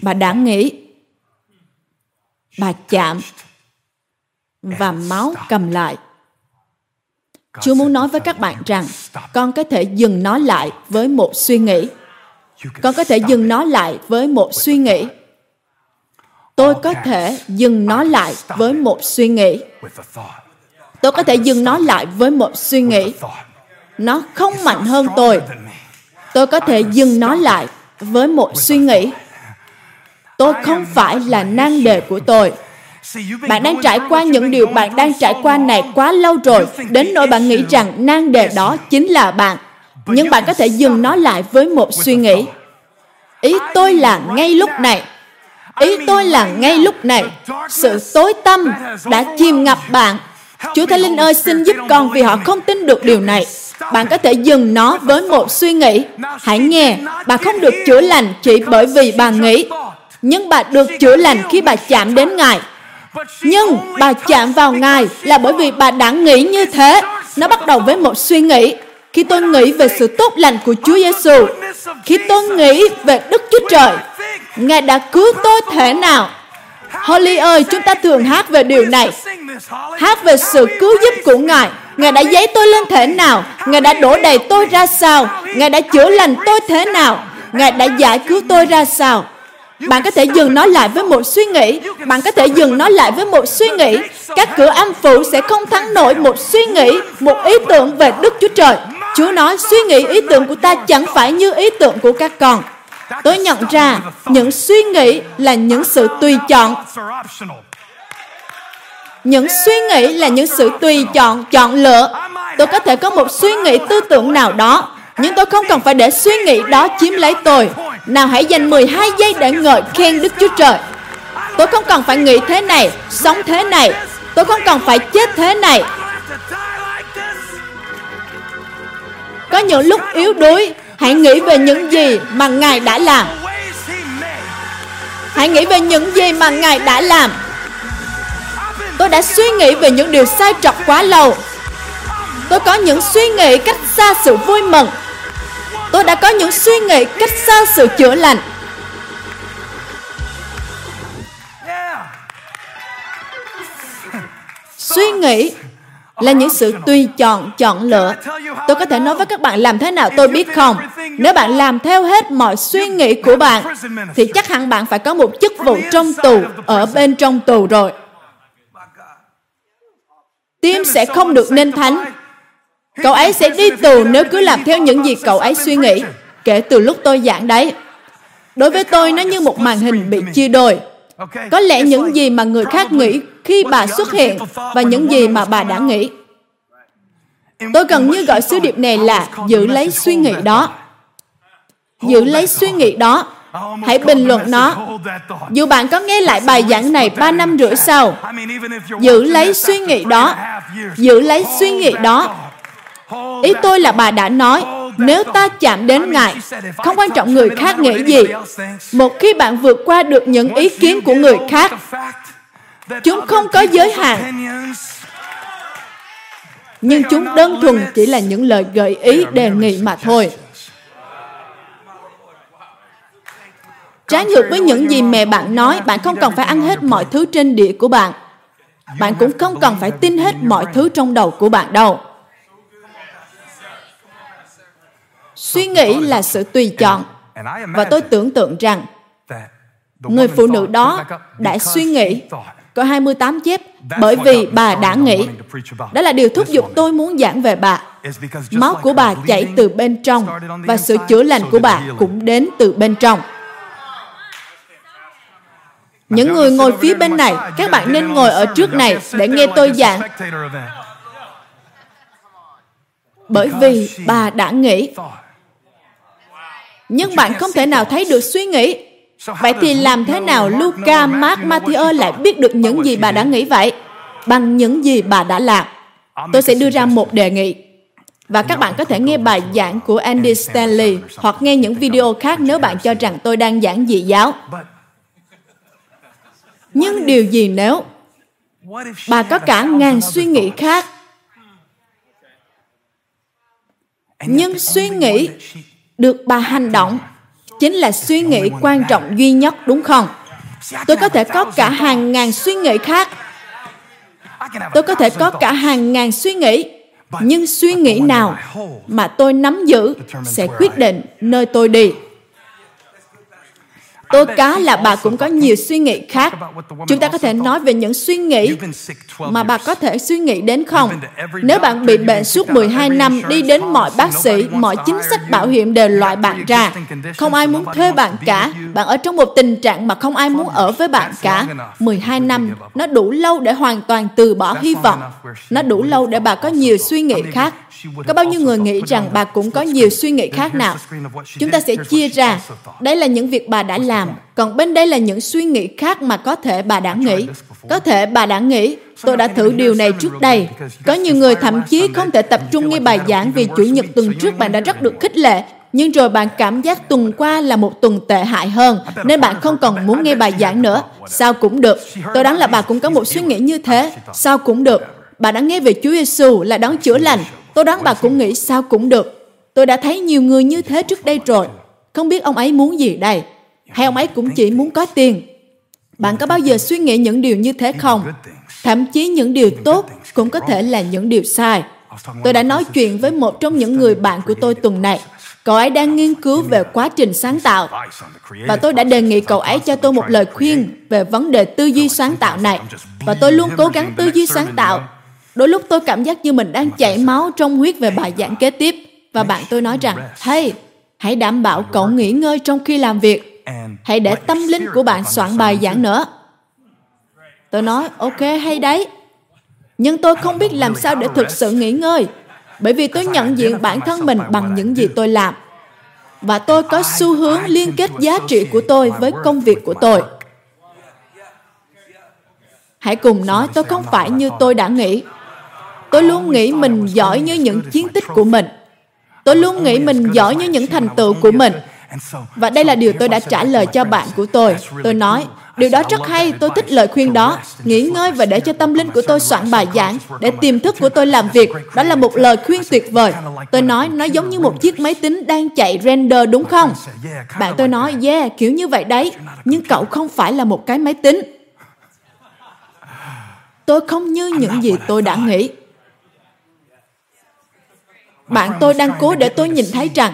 Bà đã nghĩ bà chạm và máu cầm lại. Chúa muốn nói với các bạn rằng, con có thể dừng nó lại với một suy nghĩ. Con có thể dừng nó lại với một suy nghĩ. Tôi có thể dừng nó lại với một suy nghĩ. Tôi có thể dừng nó lại với một suy nghĩ. Nó không mạnh hơn tôi tôi có thể dừng nó lại với một suy nghĩ. Tôi không phải là nan đề của tôi. Bạn đang trải qua những điều bạn đang trải qua này quá lâu rồi, đến nỗi bạn nghĩ rằng nan đề đó chính là bạn. Nhưng bạn có thể dừng nó lại với một suy nghĩ. Ý tôi là ngay lúc này. Ý tôi là ngay lúc này. Sự tối tâm đã chìm ngập bạn. Chúa thánh linh ơi, xin giúp con vì họ không tin được điều này bạn có thể dừng nó với một suy nghĩ hãy nghe bà không được chữa lành chỉ bởi vì bà nghĩ nhưng bà được chữa lành khi bà chạm đến ngài nhưng bà chạm vào ngài là bởi vì bà đã nghĩ như thế nó bắt đầu với một suy nghĩ khi tôi nghĩ về sự tốt lành của Chúa Giêsu, khi tôi nghĩ về Đức Chúa Trời, Ngài đã cứu tôi thế nào? Holly ơi, chúng ta thường hát về điều này. Hát về sự cứu giúp của Ngài. Ngài đã giấy tôi lên thế nào? Ngài đã đổ đầy tôi ra sao? Ngài đã chữa lành tôi thế nào? Ngài đã giải cứu tôi ra sao? Bạn có thể dừng nó lại với một suy nghĩ. Bạn có thể dừng nó lại với một suy nghĩ. Các cửa âm phủ sẽ không thắng nổi một suy nghĩ, một ý tưởng về Đức Chúa Trời. Chúa nói suy nghĩ ý tưởng của ta chẳng phải như ý tưởng của các con. Tôi nhận ra những suy nghĩ là những sự tùy chọn những suy nghĩ là những sự tùy chọn chọn lựa tôi có thể có một suy nghĩ tư tưởng nào đó nhưng tôi không cần phải để suy nghĩ đó chiếm lấy tôi Nào hãy dành 12 giây để ngợi khen Đức Chúa Trời. Tôi không cần phải nghĩ thế này, sống thế này. Tôi không cần phải chết thế này. Có những lúc yếu đuối, hãy nghĩ về những gì mà Ngài đã làm. Hãy nghĩ về những gì mà Ngài đã làm. Tôi đã suy nghĩ về những điều sai trật quá lâu. Tôi có những suy nghĩ cách xa sự vui mừng. Tôi đã có những suy nghĩ cách xa sự chữa lành. Suy nghĩ là những sự tùy chọn, chọn lựa. Tôi có thể nói với các bạn làm thế nào tôi biết không? Nếu bạn làm theo hết mọi suy nghĩ của bạn, thì chắc hẳn bạn phải có một chức vụ trong tù, ở bên trong tù rồi. Tim sẽ không được nên thánh. Cậu ấy sẽ đi tù nếu cứ làm theo những gì cậu ấy suy nghĩ. Kể từ lúc tôi giảng đấy. Đối với tôi, nó như một màn hình bị chia đôi. Có lẽ những gì mà người khác nghĩ khi bà xuất hiện và những gì mà bà đã nghĩ. Tôi gần như gọi sứ điệp này là giữ lấy suy nghĩ đó. Giữ lấy suy nghĩ đó. Hãy bình luận nó. Dù bạn có nghe lại bài giảng này 3 năm rưỡi sau, giữ lấy suy nghĩ đó. Giữ lấy suy nghĩ đó. Ý tôi là bà đã nói, nếu ta chạm đến Ngài, không quan trọng người khác nghĩ gì, một khi bạn vượt qua được những ý kiến của người khác, chúng không có giới hạn, nhưng chúng đơn thuần chỉ là những lời gợi ý đề nghị mà thôi. Trái ngược với những gì mẹ bạn nói, bạn không cần phải ăn hết mọi thứ trên đĩa của bạn. Bạn cũng không cần phải tin hết mọi thứ trong đầu của bạn đâu. Suy nghĩ là sự tùy chọn. Và tôi tưởng tượng rằng người phụ nữ đó đã suy nghĩ có 28 chép bởi vì bà đã nghĩ. Đó là điều thúc giục tôi muốn giảng về bà. Máu của bà chảy từ bên trong và sự chữa lành của bà cũng đến từ bên trong. Những người ngồi phía bên này, các bạn nên ngồi ở trước này để nghe tôi giảng. Bởi vì bà đã nghĩ. Nhưng bạn không thể nào thấy được suy nghĩ. Vậy thì làm thế nào Luca, Mark, Matthew lại biết được những gì bà đã nghĩ vậy? Bằng những gì bà đã làm. Tôi sẽ đưa ra một đề nghị. Và các bạn có thể nghe bài giảng của Andy Stanley hoặc nghe những video khác nếu bạn cho rằng tôi đang giảng dị giáo. Nhưng điều gì nếu bà có cả ngàn suy nghĩ khác? Nhưng suy nghĩ được bà hành động chính là suy nghĩ quan trọng duy nhất, đúng không? Tôi có thể có cả hàng ngàn suy nghĩ khác. Tôi có thể có cả hàng ngàn suy nghĩ, nhưng suy nghĩ nào mà tôi nắm giữ sẽ quyết định nơi tôi đi. Tôi cá là bà cũng có nhiều suy nghĩ khác. Chúng ta có thể nói về những suy nghĩ mà bà có thể suy nghĩ đến không? Nếu bạn bị bệnh suốt 12 năm, đi đến mọi bác sĩ, mọi chính sách bảo hiểm đều loại bạn ra. Không ai muốn thuê bạn cả. Bạn ở trong một tình trạng mà không ai muốn ở với bạn cả. 12 năm, nó đủ lâu để hoàn toàn từ bỏ hy vọng. Nó đủ lâu để bà có nhiều suy nghĩ khác. Có bao nhiêu người nghĩ rằng bà cũng có nhiều suy nghĩ khác nào? Chúng ta sẽ chia ra. Đây là những việc bà đã làm. Còn bên đây là những suy nghĩ khác mà có thể bà đã nghĩ. Có thể bà đã nghĩ, tôi đã thử điều này trước đây. Có nhiều người thậm chí không thể tập trung nghe bài giảng vì Chủ nhật tuần trước bạn đã rất được khích lệ. Nhưng rồi bạn cảm giác tuần qua là một tuần tệ hại hơn, nên bạn không còn muốn nghe bài giảng nữa. Sao cũng được. Tôi đoán là bà cũng có một suy nghĩ như thế. Sao cũng được. Bà đã nghe về Chúa Giêsu là đón chữa lành, Tôi đoán bà cũng nghĩ sao cũng được. Tôi đã thấy nhiều người như thế trước đây rồi. Không biết ông ấy muốn gì đây? Hay ông ấy cũng chỉ muốn có tiền? Bạn có bao giờ suy nghĩ những điều như thế không? Thậm chí những điều tốt cũng có thể là những điều sai. Tôi đã nói chuyện với một trong những người bạn của tôi tuần này. Cậu ấy đang nghiên cứu về quá trình sáng tạo. Và tôi đã đề nghị cậu ấy cho tôi một lời khuyên về vấn đề tư duy sáng tạo này. Và tôi luôn cố gắng tư duy sáng tạo Đôi lúc tôi cảm giác như mình đang chảy máu trong huyết về bài giảng kế tiếp. Và bạn tôi nói rằng, hey, hãy đảm bảo cậu nghỉ ngơi trong khi làm việc. Hãy để tâm linh của bạn soạn bài giảng nữa. Tôi nói, ok, hay đấy. Nhưng tôi không biết làm sao để thực sự nghỉ ngơi. Bởi vì tôi nhận diện bản thân mình bằng những gì tôi làm. và tôi có xu hướng liên kết giá trị của tôi với công việc của tôi. Hãy cùng nói tôi không phải như tôi đã nghĩ. Tôi luôn nghĩ mình giỏi như những chiến tích của mình. Tôi luôn nghĩ mình giỏi như những thành tựu của mình. Và đây là điều tôi đã trả lời cho bạn của tôi. Tôi nói, Điều đó rất hay, tôi thích lời khuyên đó. Nghỉ ngơi và để cho tâm linh của tôi soạn bài giảng, để tiềm thức của tôi làm việc. Đó là một lời khuyên tuyệt vời. Tôi nói, nó giống như một chiếc máy tính đang chạy render đúng không? Bạn tôi nói, yeah, kiểu như vậy đấy. Nhưng cậu không phải là một cái máy tính. Tôi không như những gì tôi đã nghĩ. Bạn tôi đang cố để tôi nhìn thấy rằng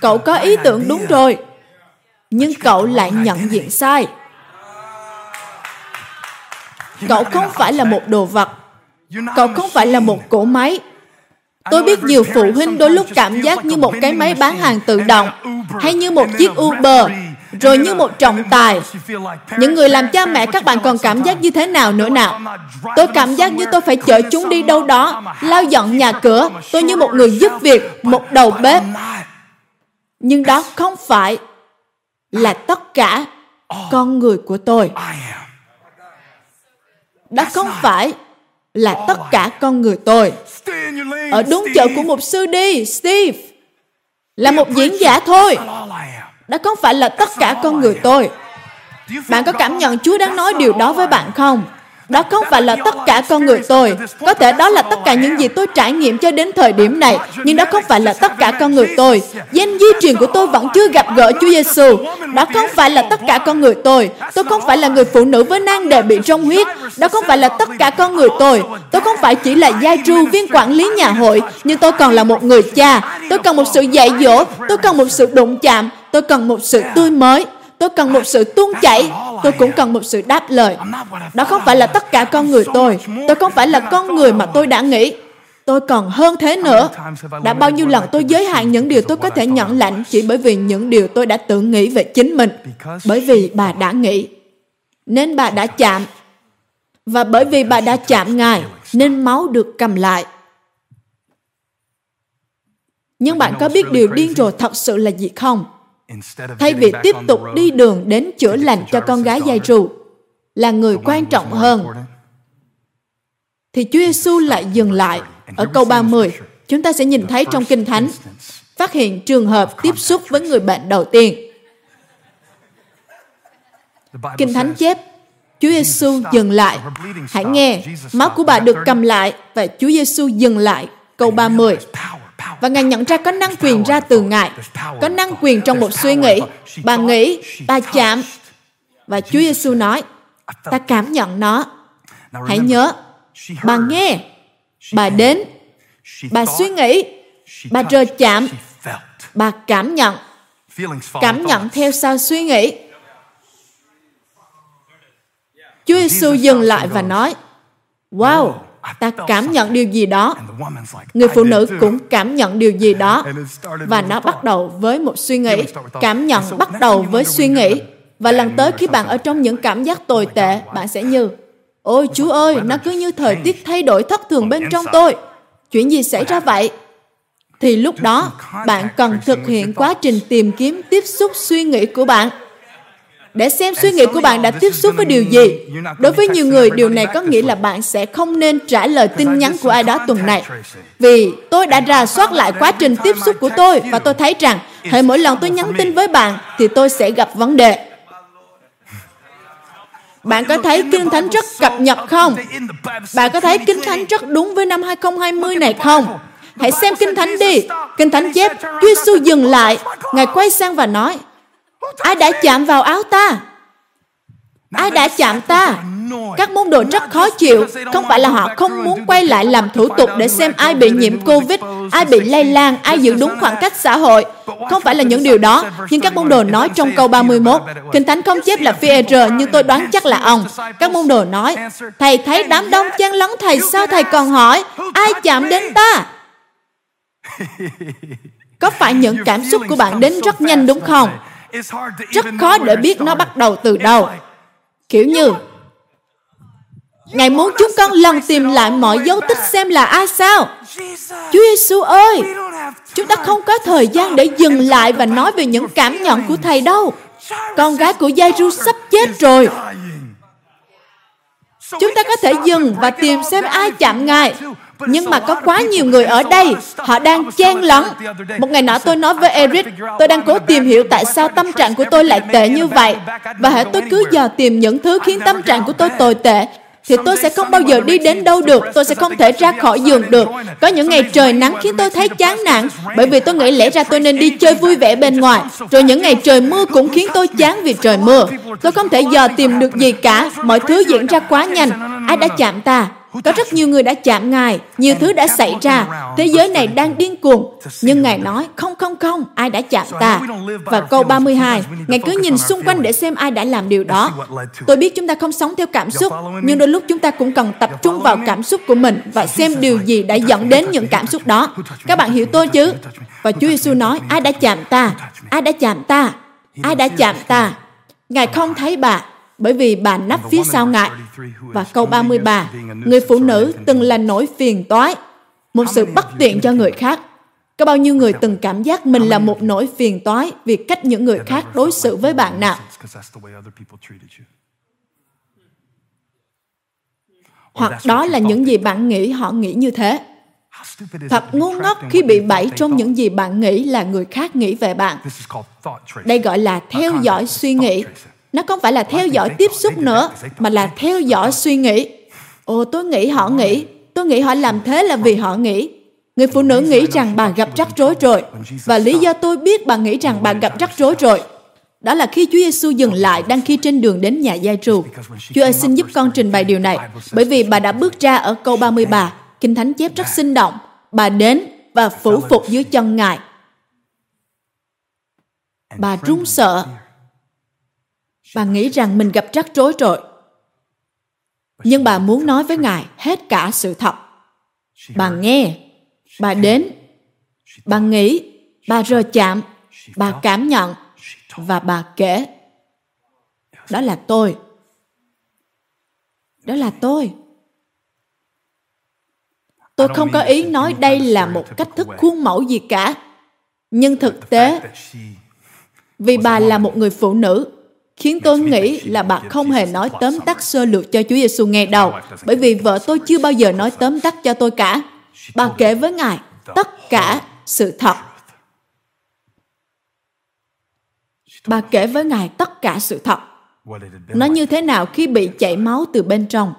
cậu có ý tưởng đúng rồi, nhưng cậu lại nhận diện sai. Cậu không phải là một đồ vật. Cậu không phải là một cỗ máy. Tôi biết nhiều phụ huynh đôi lúc cảm giác như một cái máy bán hàng tự động hay như một chiếc Uber rồi như một trọng tài. Những người làm cha mẹ các bạn còn cảm giác như thế nào nữa nào? Tôi cảm giác như tôi phải chở chúng đi đâu đó, lau dọn nhà cửa. Tôi như một người giúp việc, một đầu bếp. Nhưng đó không phải là tất cả con người của tôi đó không phải là tất cả con người tôi. Ở đúng chợ của một sư đi, Steve. Là một diễn giả thôi. Đó không phải là tất cả con người tôi. Bạn có cảm nhận Chúa đang nói điều đó với bạn không? Đó không phải là tất cả con người tôi. Có thể đó là tất cả những gì tôi trải nghiệm cho đến thời điểm này, nhưng đó không phải là tất cả con người tôi. Danh di truyền của tôi vẫn chưa gặp gỡ Chúa Giêsu. Đó không phải là tất cả con người tôi. Tôi không phải là người phụ nữ với nang đề bị trong huyết. Đó không phải là tất cả con người tôi. Tôi không phải chỉ là gia tru viên quản lý nhà hội, nhưng tôi còn là một người cha. Tôi cần một sự dạy dỗ, tôi cần một sự đụng chạm, tôi cần một sự tươi mới. Tôi cần một sự tuôn chảy. Tôi cũng cần một sự đáp lời. Đó không phải là tất cả con người tôi. Tôi không phải là con người mà tôi đã nghĩ. Tôi còn hơn thế nữa. Đã bao nhiêu lần tôi giới hạn những điều tôi có thể nhận lãnh chỉ bởi vì những điều tôi đã tự nghĩ về chính mình. Bởi vì bà đã nghĩ. Nên bà đã chạm. Và bởi vì bà đã chạm Ngài, nên máu được cầm lại. Nhưng bạn có biết điều điên rồ thật sự là gì không? Thay vì tiếp tục đi đường đến chữa lành cho con gái giai trù là người quan trọng hơn thì Chúa Giêsu lại dừng lại ở câu 30. Chúng ta sẽ nhìn thấy trong Kinh Thánh phát hiện trường hợp tiếp xúc với người bệnh đầu tiên. Kinh Thánh chép Chúa Giêsu dừng lại. Hãy nghe, máu của bà được cầm lại và Chúa Giêsu dừng lại. Câu 30 và Ngài nhận ra có năng quyền ra từ Ngài, có năng quyền trong một suy nghĩ. Bà nghĩ, bà chạm. Và Chúa Giêsu nói, ta cảm nhận nó. Hãy nhớ, bà nghe, bà đến, bà suy nghĩ, bà rờ chạm, bà cảm nhận. Cảm nhận theo sao suy nghĩ. Chúa Giêsu dừng lại và nói, Wow, ta cảm nhận điều gì đó. Người phụ nữ cũng cảm nhận điều gì đó. Và nó bắt đầu với một suy nghĩ. cảm nhận bắt đầu với suy nghĩ. và lần tới khi bạn ở trong những cảm giác tồi tệ bạn sẽ như ôi chúa ơi nó cứ như thời tiết thay đổi thất thường bên trong tôi. Chuyện gì xảy ra vậy? Thì lúc đó bạn cần thực hiện quá trình tìm kiếm tiếp xúc suy nghĩ của bạn để xem suy nghĩ của bạn đã tiếp xúc với điều gì. Đối với nhiều người, điều này có nghĩa là bạn sẽ không nên trả lời tin nhắn của ai đó tuần này. Vì tôi đã rà soát lại quá trình tiếp xúc của tôi và tôi thấy rằng hệ mỗi lần tôi nhắn tin với bạn thì tôi sẽ gặp vấn đề. Bạn có thấy Kinh Thánh rất cập nhật không? Bạn có thấy Kinh Thánh rất đúng với năm 2020 này không? Hãy xem Kinh Thánh đi. Kinh Thánh chép, Chúa Giêsu dừng lại. Ngài quay sang và nói, Ai đã chạm vào áo ta? Ai đã chạm ta? Các môn đồ rất khó chịu, không phải là họ không muốn quay lại làm thủ tục để xem ai bị nhiễm Covid, ai bị lây lan, ai giữ đúng khoảng cách xã hội. Không phải là những điều đó, nhưng các môn đồ nói trong câu 31, Kinh Thánh không chép là phi nhưng tôi đoán chắc là ông. Các môn đồ nói, Thầy thấy đám đông chen lấn thầy sao thầy còn hỏi, ai chạm đến ta? Có phải những cảm xúc của bạn đến rất nhanh đúng không? Rất khó để biết nó bắt đầu từ đâu. Kiểu như, Ngài muốn chúng con lần tìm lại mọi dấu tích xem là ai sao. Chúa Giêsu ơi, Chúng ta không có thời gian để dừng lại và nói về những cảm nhận của Thầy đâu. Con gái của Giai-ru sắp chết rồi. Chúng ta có thể dừng và tìm xem ai chạm Ngài. Nhưng mà có quá nhiều người ở đây, họ đang chen lấn. Một ngày nọ tôi nói với Eric, tôi đang cố tìm hiểu tại sao tâm trạng của tôi lại tệ như vậy. Và hãy tôi cứ dò tìm những thứ khiến tâm trạng của tôi tồi tệ, thì tôi sẽ không bao giờ đi đến đâu được, tôi sẽ không thể ra khỏi giường được. Có những ngày trời nắng khiến tôi thấy chán nản, bởi vì tôi nghĩ lẽ ra tôi nên đi chơi vui vẻ bên ngoài. Rồi những ngày trời mưa cũng khiến tôi chán vì trời mưa. Tôi không thể dò tìm được gì cả, mọi thứ diễn ra quá nhanh. Ai đã chạm ta? Có rất nhiều người đã chạm Ngài, nhiều thứ đã xảy ra. Thế giới này đang điên cuồng. Nhưng Ngài nói, không, không, không, ai đã chạm ta. Và câu 32, Ngài cứ nhìn xung quanh để xem ai đã làm điều đó. Tôi biết chúng ta không sống theo cảm xúc, nhưng đôi lúc chúng ta cũng cần tập trung vào cảm xúc của mình và xem điều gì đã dẫn đến những cảm xúc đó. Các bạn hiểu tôi chứ? Và Chúa Giêsu nói, ai đã chạm ta? Ai đã chạm ta? Ai đã chạm ta? Ngài không thấy bà, bởi vì bà nấp phía sau ngài. Và câu 33, người phụ nữ từng là nỗi phiền toái, một sự bất tiện cho người khác. Có bao nhiêu người từng cảm giác mình là một nỗi phiền toái vì cách những người khác đối xử với bạn nào? Hoặc đó là những gì bạn nghĩ họ nghĩ như thế. Thật ngu ngốc khi bị bẫy trong những gì bạn nghĩ là người khác nghĩ về bạn. Đây gọi là theo dõi suy nghĩ nó không phải là theo dõi tiếp xúc nữa mà là theo dõi suy nghĩ. Ồ tôi nghĩ họ nghĩ. Tôi nghĩ họ làm thế là vì họ nghĩ. Người phụ nữ nghĩ rằng bà gặp rắc rối rồi. Và lý do tôi biết bà nghĩ rằng bà gặp rắc rối rồi. Đó là khi Chúa Giêsu dừng lại đang khi trên đường đến nhà gia trù. Chúa ơi xin giúp con trình bày điều này, bởi vì bà đã bước ra ở câu 33, Kinh Thánh chép rất sinh động. Bà đến và phủ phục dưới chân Ngài. Bà run sợ bà nghĩ rằng mình gặp rắc rối rồi. Nhưng bà muốn nói với ngài hết cả sự thật. Bà nghe, bà đến. Bà nghĩ, bà rờ chạm, bà cảm nhận và bà kể. Đó là tôi. Đó là tôi. Tôi không có ý nói đây là một cách thức khuôn mẫu gì cả. Nhưng thực tế, vì bà là một người phụ nữ khiến tôi nghĩ là bà không hề nói tóm tắt sơ lược cho Chúa Giêsu nghe đâu, bởi vì vợ tôi chưa bao giờ nói tóm tắt cho tôi cả. Bà kể với Ngài tất cả sự thật. Bà kể với Ngài tất cả sự thật. Nó như thế nào khi bị chảy máu từ bên trong?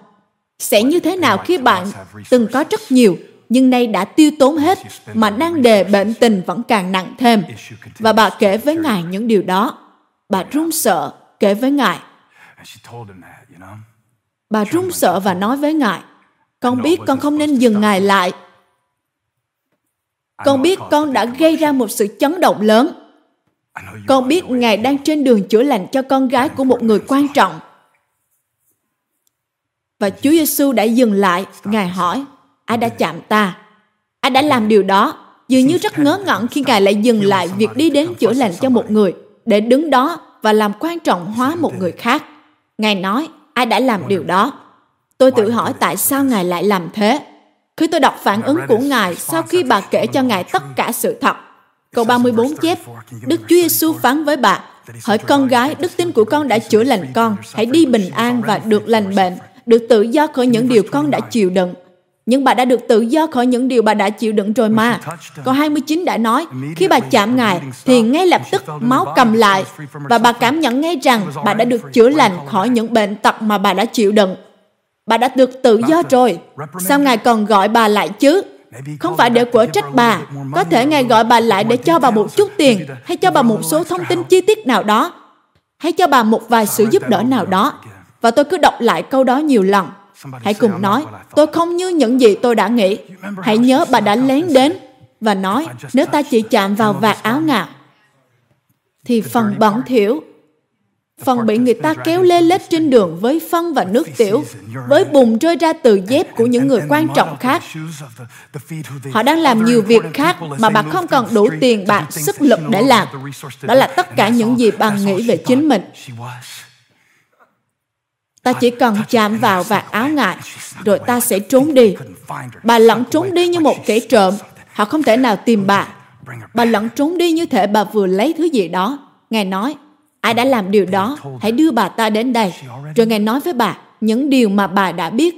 Sẽ như thế nào khi bạn từng có rất nhiều nhưng nay đã tiêu tốn hết mà đang đề bệnh tình vẫn càng nặng thêm. Và bà kể với Ngài những điều đó. Bà run sợ kể với Ngài. Bà run sợ và nói với Ngài, con biết con không nên dừng Ngài lại. Con biết con đã gây ra một sự chấn động lớn. Con biết Ngài đang trên đường chữa lành cho con gái của một người quan trọng. Và Chúa Giêsu đã dừng lại, Ngài hỏi, ai đã chạm ta? Ai đã làm điều đó? Dường như rất ngớ ngẩn khi Ngài lại dừng lại việc đi đến chữa lành cho một người, để đứng đó và làm quan trọng hóa một người khác. Ngài nói, ai đã làm điều đó? Tôi tự hỏi tại sao Ngài lại làm thế. Khi tôi đọc phản ứng của Ngài sau khi bà kể cho Ngài tất cả sự thật, câu 34 chép, Đức Chúa Giêsu phán với bà, hỏi con gái, đức tin của con đã chữa lành con, hãy đi bình an và được lành bệnh, được tự do khỏi những điều con đã chịu đựng. Nhưng bà đã được tự do khỏi những điều bà đã chịu đựng rồi mà. Câu 29 đã nói, khi bà chạm Ngài, thì ngay lập tức máu cầm lại và bà cảm nhận ngay rằng bà đã được chữa lành khỏi những bệnh tật mà bà đã chịu đựng. Bà đã được tự do rồi. Sao Ngài còn gọi bà lại chứ? Không phải để quở trách bà. Có thể Ngài gọi bà lại để cho bà một chút tiền hay cho bà một số thông tin chi tiết nào đó hay cho bà một vài sự giúp đỡ nào đó. Và tôi cứ đọc lại câu đó nhiều lần Hãy cùng nói, tôi không như những gì tôi đã nghĩ. Hãy nhớ bà đã lén đến và nói, nếu ta chỉ chạm vào vạt áo ngạo, thì phần bẩn thiểu, phần bị người ta kéo lê lết trên đường với phân và nước tiểu, với bùn rơi ra từ dép của những người quan trọng khác. Họ đang làm nhiều việc khác mà bà không còn đủ tiền bạc, sức lực để làm. Đó là tất cả những gì bà nghĩ về chính mình. Ta chỉ cần chạm vào vạt áo ngài, rồi ta sẽ trốn đi. Bà lẫn trốn đi như một kẻ trộm. Họ không thể nào tìm bà. Bà lẫn trốn đi như thể bà vừa lấy thứ gì đó. Ngài nói, ai đã làm điều đó, hãy đưa bà ta đến đây. Rồi Ngài nói với bà những điều mà bà đã biết.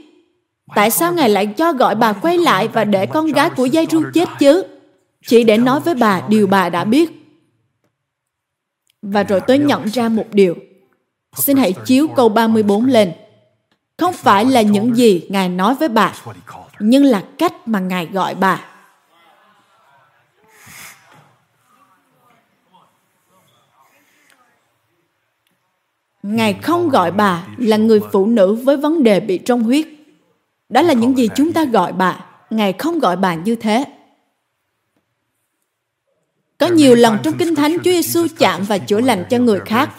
Tại sao Ngài lại cho gọi bà quay lại và để con gái của dây ru chết chứ? Chỉ để nói với bà điều bà đã biết. Và rồi tôi nhận ra một điều. Xin hãy chiếu câu 34 lên. Không phải là những gì Ngài nói với bà, nhưng là cách mà Ngài gọi bà. Ngài không gọi bà là người phụ nữ với vấn đề bị trong huyết. Đó là những gì chúng ta gọi bà. Ngài không gọi bà như thế. Có nhiều lần trong Kinh Thánh Chúa Giêsu chạm và chữa lành cho người khác,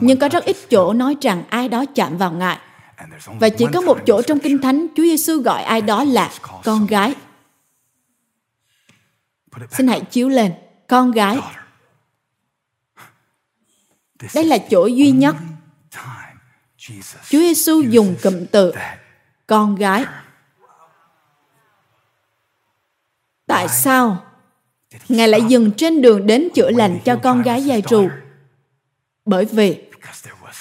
nhưng có rất ít chỗ nói rằng ai đó chạm vào Ngài. Và chỉ có một chỗ trong Kinh Thánh Chúa Giêsu gọi ai đó là con gái. Xin hãy chiếu lên, con gái. Đây là chỗ duy nhất Chúa Giêsu dùng cụm từ con gái. Tại sao Ngài lại dừng trên đường đến chữa lành cho con gái dài trù? Bởi vì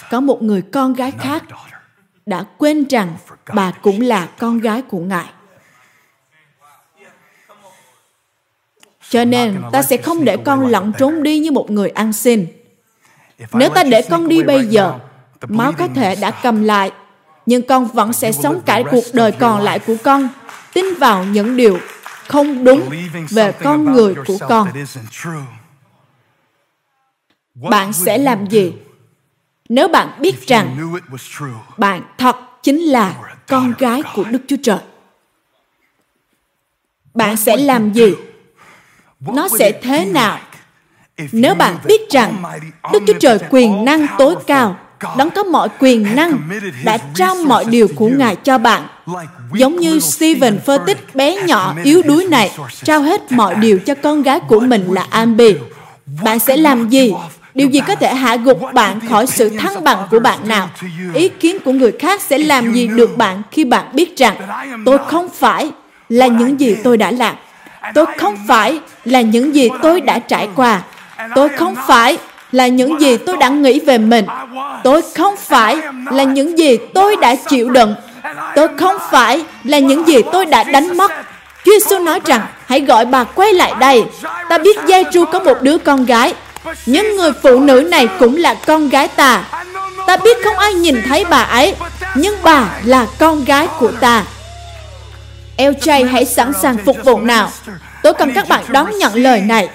có một người con gái khác đã quên rằng bà cũng là con gái của Ngài. Cho nên ta sẽ không để con lẩn trốn đi như một người ăn xin. Nếu ta để con đi bây giờ, máu có thể đã cầm lại, nhưng con vẫn sẽ sống cả cuộc đời còn lại của con, tin vào những điều không đúng về con người của con. Bạn sẽ làm gì nếu bạn biết rằng bạn thật chính là con gái của Đức Chúa Trời? Bạn sẽ làm gì? Nó sẽ thế nào nếu bạn biết rằng Đức Chúa Trời quyền năng tối cao đấng có mọi quyền năng đã trao mọi điều của Ngài cho bạn. Giống như Stephen Furtick bé nhỏ yếu đuối này trao hết mọi điều cho con gái của mình là Ambi. Bạn sẽ làm gì? Điều gì có thể hạ gục bạn khỏi sự thăng bằng của bạn nào? Ý kiến của người khác sẽ làm gì được bạn khi bạn biết rằng tôi không phải là những gì tôi đã làm. Tôi không phải là những gì tôi đã trải qua. Tôi không phải là những gì tôi đã nghĩ về mình. Tôi không phải là những gì tôi đã chịu đựng. Tôi không phải là những gì tôi đã đánh mất. Chúa Giêsu nói rằng, hãy gọi bà quay lại đây. Ta biết giai tru có một đứa con gái. Nhưng người phụ nữ này cũng là con gái ta. Ta biết không ai nhìn thấy bà ấy, nhưng bà là con gái của ta. LJ hãy sẵn sàng phục vụ nào. Tôi cần các bạn đón nhận lời này.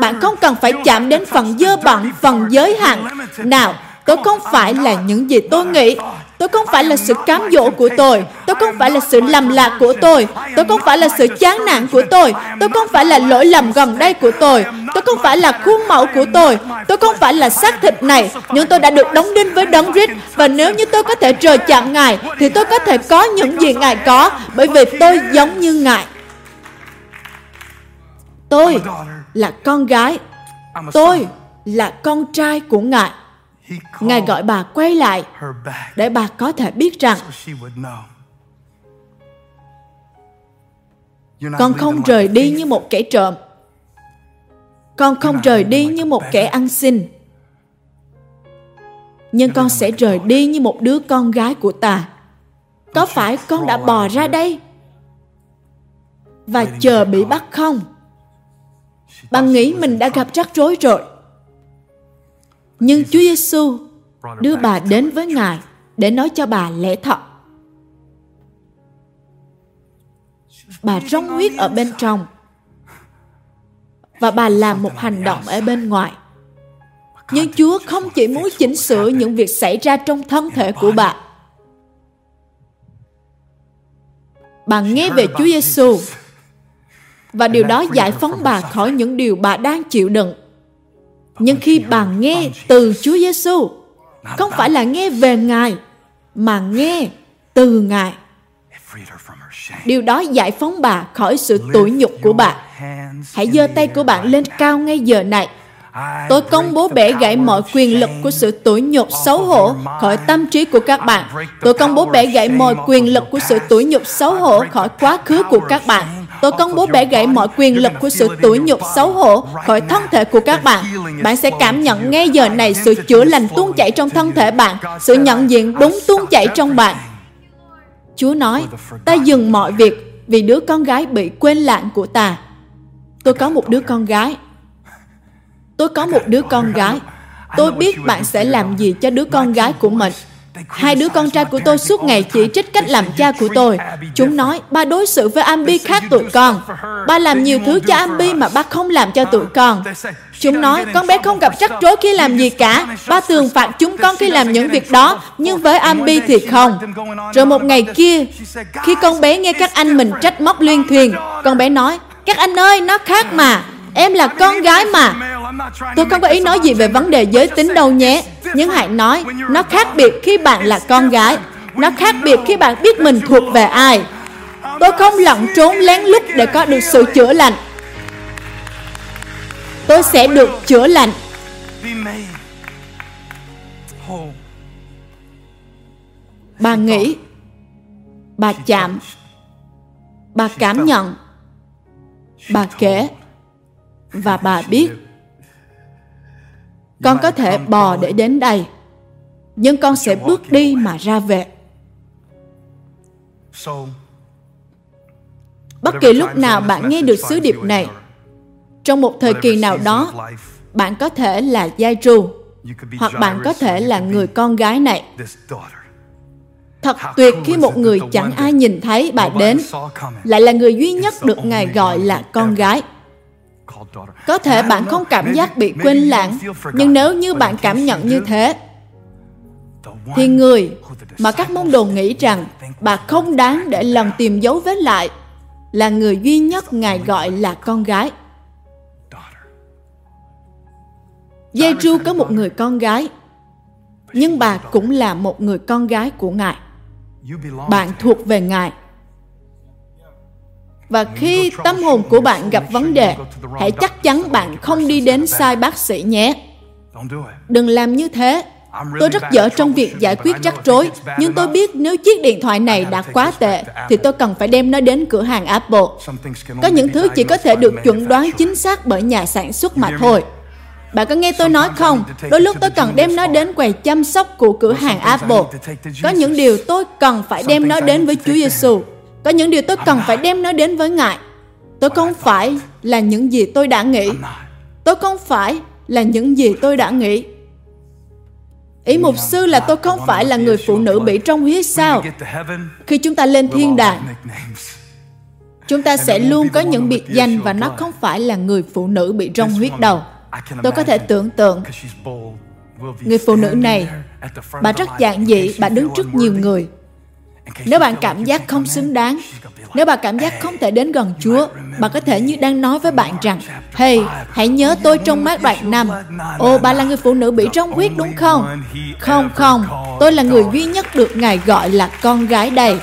Bạn không cần phải chạm đến phần dơ bẩn, phần giới hạn. Nào, tôi không phải là những gì tôi nghĩ. Tôi không phải là sự cám dỗ của tôi. Tôi không phải là sự lầm lạc của tôi. Tôi không phải là sự chán nản của tôi. Tôi không phải là lỗi lầm gần đây của tôi. Tôi không phải là khuôn mẫu của tôi. Tôi không phải là xác thịt này. Nhưng tôi đã được đóng đinh với đấng rít. Và nếu như tôi có thể trời chạm Ngài, thì tôi có thể có những gì Ngài có. Bởi vì tôi giống như Ngài. Tôi là con gái. Tôi là con trai của Ngài. Ngài gọi bà quay lại để bà có thể biết rằng con không rời đi như một kẻ trộm. Con không rời đi như một kẻ ăn xin. Nhưng con sẽ rời đi như một đứa con gái của ta. Có phải con đã bò ra đây và chờ bị bắt không? Bà nghĩ mình đã gặp rắc rối rồi. Nhưng Chúa Giêsu đưa bà đến với Ngài để nói cho bà lẽ thật. Bà rong huyết ở bên trong và bà làm một hành động ở bên ngoài. Nhưng Chúa không chỉ muốn chỉnh sửa những việc xảy ra trong thân thể của bà. Bà nghe về Chúa Giêsu và điều đó giải phóng bà khỏi những điều bà đang chịu đựng. Nhưng khi bà nghe từ Chúa Giêsu, không phải là nghe về Ngài, mà nghe từ Ngài. Điều đó giải phóng bà khỏi sự tủi nhục của bà. Hãy giơ tay của bạn lên cao ngay giờ này. Tôi công bố bẻ gãy mọi quyền lực của sự tủi nhục xấu hổ khỏi tâm trí của các bạn. Tôi công bố bẻ gãy mọi quyền lực của sự tủi nhục xấu hổ khỏi quá khứ của các bạn. Tôi công bố bẻ gãy mọi quyền lực của sự tủi nhục xấu hổ khỏi thân thể của các bạn. Bạn sẽ cảm nhận ngay giờ này sự chữa lành tuôn chảy trong thân thể bạn, sự nhận diện đúng tuôn chảy trong bạn. Chúa nói, ta dừng mọi việc vì đứa con gái bị quên lãng của ta. Tôi có một đứa con gái. Tôi có một đứa con gái. Tôi biết bạn sẽ làm gì cho đứa con gái của mình. Hai đứa con trai của tôi suốt ngày chỉ trích cách làm cha của tôi. Chúng nói, ba đối xử với Ambi khác tụi con. Ba làm nhiều thứ cho Ambi mà ba không làm cho tụi con. Chúng nói, con bé không gặp rắc rối khi làm gì cả. Ba thường phạt chúng con khi làm những việc đó, nhưng với Ambi thì không. Rồi một ngày kia, khi con bé nghe các anh mình trách móc liên thuyền, con bé nói, các anh ơi, nó khác mà. Em là con gái mà. Tôi không có ý nói gì về vấn đề giới tính đâu nhé. Nhưng hãy nói, nó khác biệt khi bạn là con gái. Nó khác biệt khi bạn biết mình thuộc về ai. Tôi không lẩn trốn lén lút để có được sự chữa lành. Tôi sẽ được chữa lành. Bà nghĩ, bà chạm, bà cảm nhận, bà kể và bà biết con có thể bò để đến đây nhưng con sẽ bước đi mà ra về. Bất kỳ lúc nào bạn nghe được sứ điệp này trong một thời kỳ nào đó bạn có thể là giai tru hoặc bạn có thể là người con gái này. thật tuyệt khi một người chẳng ai nhìn thấy bà đến lại là người duy nhất được ngài gọi là con gái có thể bạn không cảm giác bị quên lãng, nhưng nếu như bạn cảm nhận như thế, thì người mà các môn đồ nghĩ rằng bà không đáng để lần tìm dấu vết lại là người duy nhất Ngài gọi là con gái. Giê-ru có một người con gái, nhưng bà cũng là một người con gái của Ngài. Bạn thuộc về Ngài. Và khi tâm hồn của bạn gặp vấn đề, hãy chắc chắn bạn không đi đến sai bác sĩ nhé. Đừng làm như thế. Tôi rất dở trong việc giải quyết rắc rối, nhưng tôi biết nếu chiếc điện thoại này đã quá tệ, thì tôi cần phải đem nó đến cửa hàng Apple. Có những thứ chỉ có thể được chuẩn đoán chính xác bởi nhà sản xuất mà thôi. Bạn có nghe tôi nói không? Đôi lúc tôi cần đem nó đến quầy chăm sóc của cửa hàng Apple. Có những điều tôi cần phải đem nó đến với Chúa Giêsu. Có những điều tôi cần phải đem nó đến với Ngài. Tôi không phải là những gì tôi đã nghĩ. Tôi không phải là những gì tôi đã nghĩ. Ý mục sư là tôi không phải là người phụ nữ bị trong huyết sao? Khi chúng ta lên thiên đàng, chúng ta sẽ luôn có những biệt danh và nó không phải là người phụ nữ bị rong huyết đầu. Tôi có thể tưởng tượng người phụ nữ này, bà rất giản dị, bà đứng trước nhiều người nếu bạn cảm giác không xứng đáng, nếu bạn cảm giác không thể đến gần Chúa, bạn có thể như đang nói với bạn rằng, Hey, hãy nhớ tôi trong mát đoạn năm. Ồ, bà là người phụ nữ bị trong huyết đúng không? Không, không, tôi là người duy nhất được Ngài gọi là con gái đây.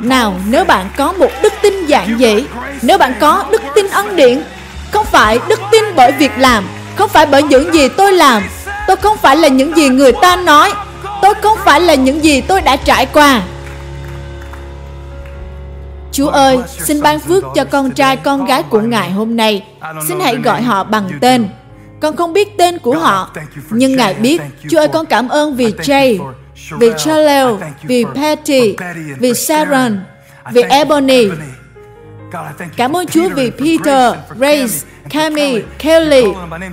Nào, nếu bạn có một đức tin giản dị, nếu bạn có đức tin ân điển, không phải đức tin bởi việc làm, không phải bởi những gì tôi làm, tôi không phải là những gì người ta nói, tôi không phải là những gì tôi đã trải qua Chúa ơi, xin ban phước cho con trai con gái của Ngài hôm nay. Xin hãy gọi họ bằng tên. Con không biết tên của họ, nhưng Ngài biết. Chúa ơi, con cảm ơn vì Jay, vì Charles, vì Patty, vì Sharon, vì Ebony. Cảm ơn Chúa vì Peter, Grace, Cami, Kelly.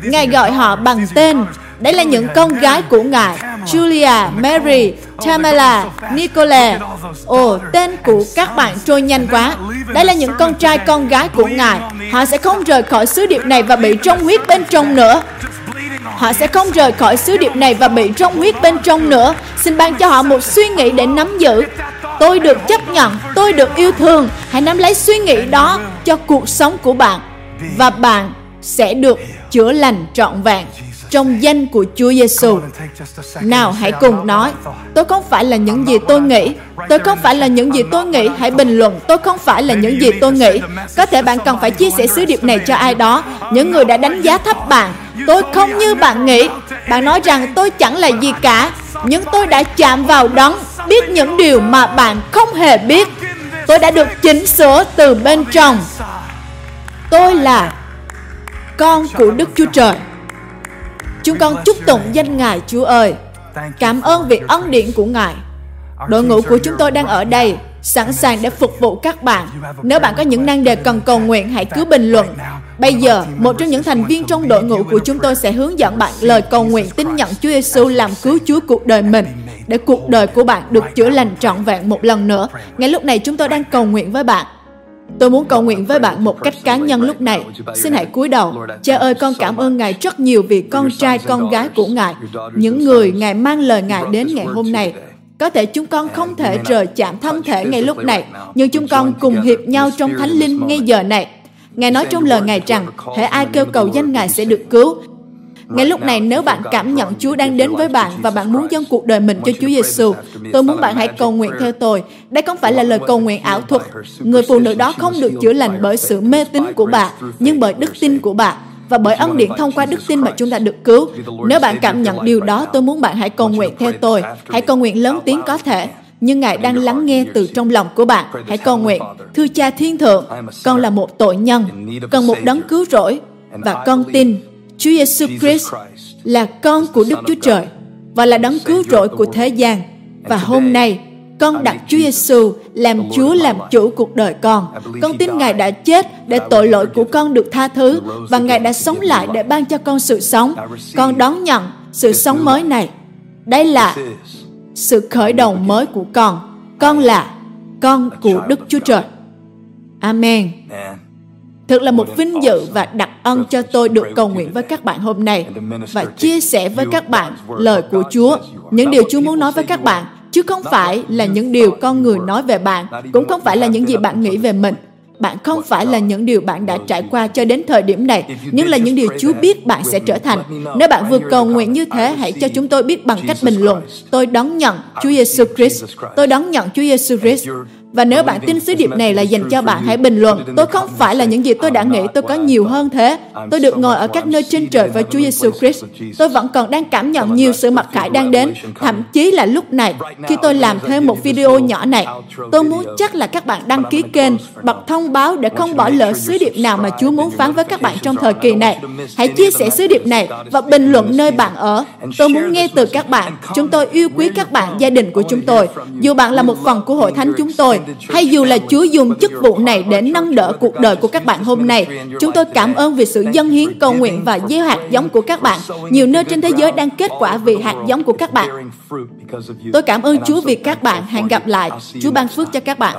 Ngài gọi họ bằng tên. Đấy là những con gái của Ngài. Julia, Mary, Tamala, Nicole. Ồ, tên của các bạn trôi nhanh quá. Đây là những con trai con gái của Ngài. Họ sẽ không rời khỏi sứ điệp này và bị trong huyết bên trong nữa. Họ sẽ không rời khỏi sứ điệp này và bị trong huyết bên trong nữa. Xin ban cho họ một suy nghĩ để nắm giữ. Tôi được chấp nhận, tôi được yêu thương. Hãy nắm lấy suy nghĩ đó cho cuộc sống của bạn. Và bạn sẽ được chữa lành trọn vẹn trong danh của Chúa Giêsu. Nào hãy cùng nói, tôi không phải là những gì tôi nghĩ, tôi không phải là những gì tôi nghĩ, hãy bình luận, tôi không phải là những gì tôi nghĩ. Có thể bạn cần phải chia sẻ sứ điệp này cho ai đó, những người đã đánh giá thấp bạn. Tôi không như bạn nghĩ. Bạn nói rằng tôi chẳng là gì cả, nhưng tôi đã chạm vào đấng, biết những điều mà bạn không hề biết. Tôi đã được chỉnh sửa từ bên trong. Tôi là con của Đức Chúa Trời. Chúng con chúc tụng danh Ngài Chúa ơi. Cảm ơn vì ân điển của Ngài. Đội ngũ của chúng tôi đang ở đây, sẵn sàng để phục vụ các bạn. Nếu bạn có những năng đề cần cầu nguyện, hãy cứ bình luận. Bây giờ, một trong những thành viên trong đội ngũ của chúng tôi sẽ hướng dẫn bạn lời cầu nguyện tin nhận Chúa Giêsu làm cứu Chúa cuộc đời mình để cuộc đời của bạn được chữa lành trọn vẹn một lần nữa. Ngay lúc này chúng tôi đang cầu nguyện với bạn. Tôi muốn cầu nguyện với bạn một cách cá nhân lúc này. Xin hãy cúi đầu. Cha ơi, con cảm ơn Ngài rất nhiều vì con trai, con gái của Ngài. Những người Ngài mang lời Ngài đến ngày hôm nay. Có thể chúng con không thể rời chạm thân thể ngay lúc này, nhưng chúng con cùng hiệp nhau trong thánh linh ngay giờ này. Ngài nói trong lời Ngài rằng, thể ai kêu cầu danh Ngài sẽ được cứu. Ngay lúc này nếu bạn cảm nhận Chúa đang đến với bạn và bạn muốn dâng cuộc đời mình cho Chúa Giêsu, tôi muốn bạn hãy cầu nguyện theo tôi. Đây không phải là lời cầu nguyện ảo thuật. Người phụ nữ đó không được chữa lành bởi sự mê tín của bà, nhưng bởi đức tin của bà và bởi ân điển thông qua đức tin mà chúng ta được cứu. Nếu bạn cảm nhận điều đó, tôi muốn bạn hãy cầu nguyện theo tôi. Hãy cầu nguyện lớn tiếng có thể. Nhưng Ngài đang lắng nghe từ trong lòng của bạn. Hãy cầu nguyện. Thưa cha thiên thượng, con là một tội nhân, cần một đấng cứu rỗi. Và con tin Chúa Giêsu Christ là con của Đức Chúa Trời và là đấng cứu rỗi của thế gian. Và hôm nay, con đặt Chúa Giêsu làm Chúa làm chủ cuộc đời con. Con tin Ngài đã chết để tội lỗi của con được tha thứ và Ngài đã sống lại để ban cho con sự sống. Con đón nhận sự sống mới này. Đây là sự khởi đầu mới của con. Con là con của Đức Chúa Trời. Amen. Thật là một vinh dự và đặc ân cho tôi được cầu nguyện với các bạn hôm nay và chia sẻ với các bạn lời của Chúa, những điều Chúa muốn nói với các bạn, chứ không phải là những điều con người nói về bạn, cũng không phải là những gì bạn nghĩ về mình. Bạn không phải là những điều bạn đã trải qua cho đến thời điểm này, nhưng là những điều Chúa biết bạn sẽ trở thành. Nếu bạn vừa cầu nguyện như thế, hãy cho chúng tôi biết bằng cách bình luận. Tôi đón nhận Chúa Giêsu Christ. Tôi đón nhận Chúa Giêsu Christ. Và nếu bạn tin sứ điệp này là dành cho bạn, hãy bình luận. Tôi không phải là những gì tôi đã nghĩ, tôi có nhiều hơn thế. Tôi được ngồi ở các nơi trên trời với Chúa Giêsu Christ. Tôi vẫn còn đang cảm nhận nhiều sự mặc khải đang đến. Thậm chí là lúc này, khi tôi làm thêm một video nhỏ này, tôi muốn chắc là các bạn đăng ký kênh, bật thông báo để không bỏ lỡ sứ điệp nào mà Chúa muốn phán với các bạn trong thời kỳ này. Hãy chia sẻ sứ điệp này và bình luận nơi bạn ở. Tôi muốn nghe từ các bạn. Chúng tôi yêu quý các bạn, gia đình của chúng tôi. Dù bạn là một phần của hội thánh chúng tôi, hay dù là Chúa dùng chức vụ này để nâng đỡ cuộc đời của các bạn hôm nay, chúng tôi cảm ơn vì sự dân hiến cầu nguyện và gieo hạt giống của các bạn. Nhiều nơi trên thế giới đang kết quả vì hạt giống của các bạn. Tôi cảm ơn Chúa vì các bạn. Hẹn gặp lại. Chúa ban phước cho các bạn.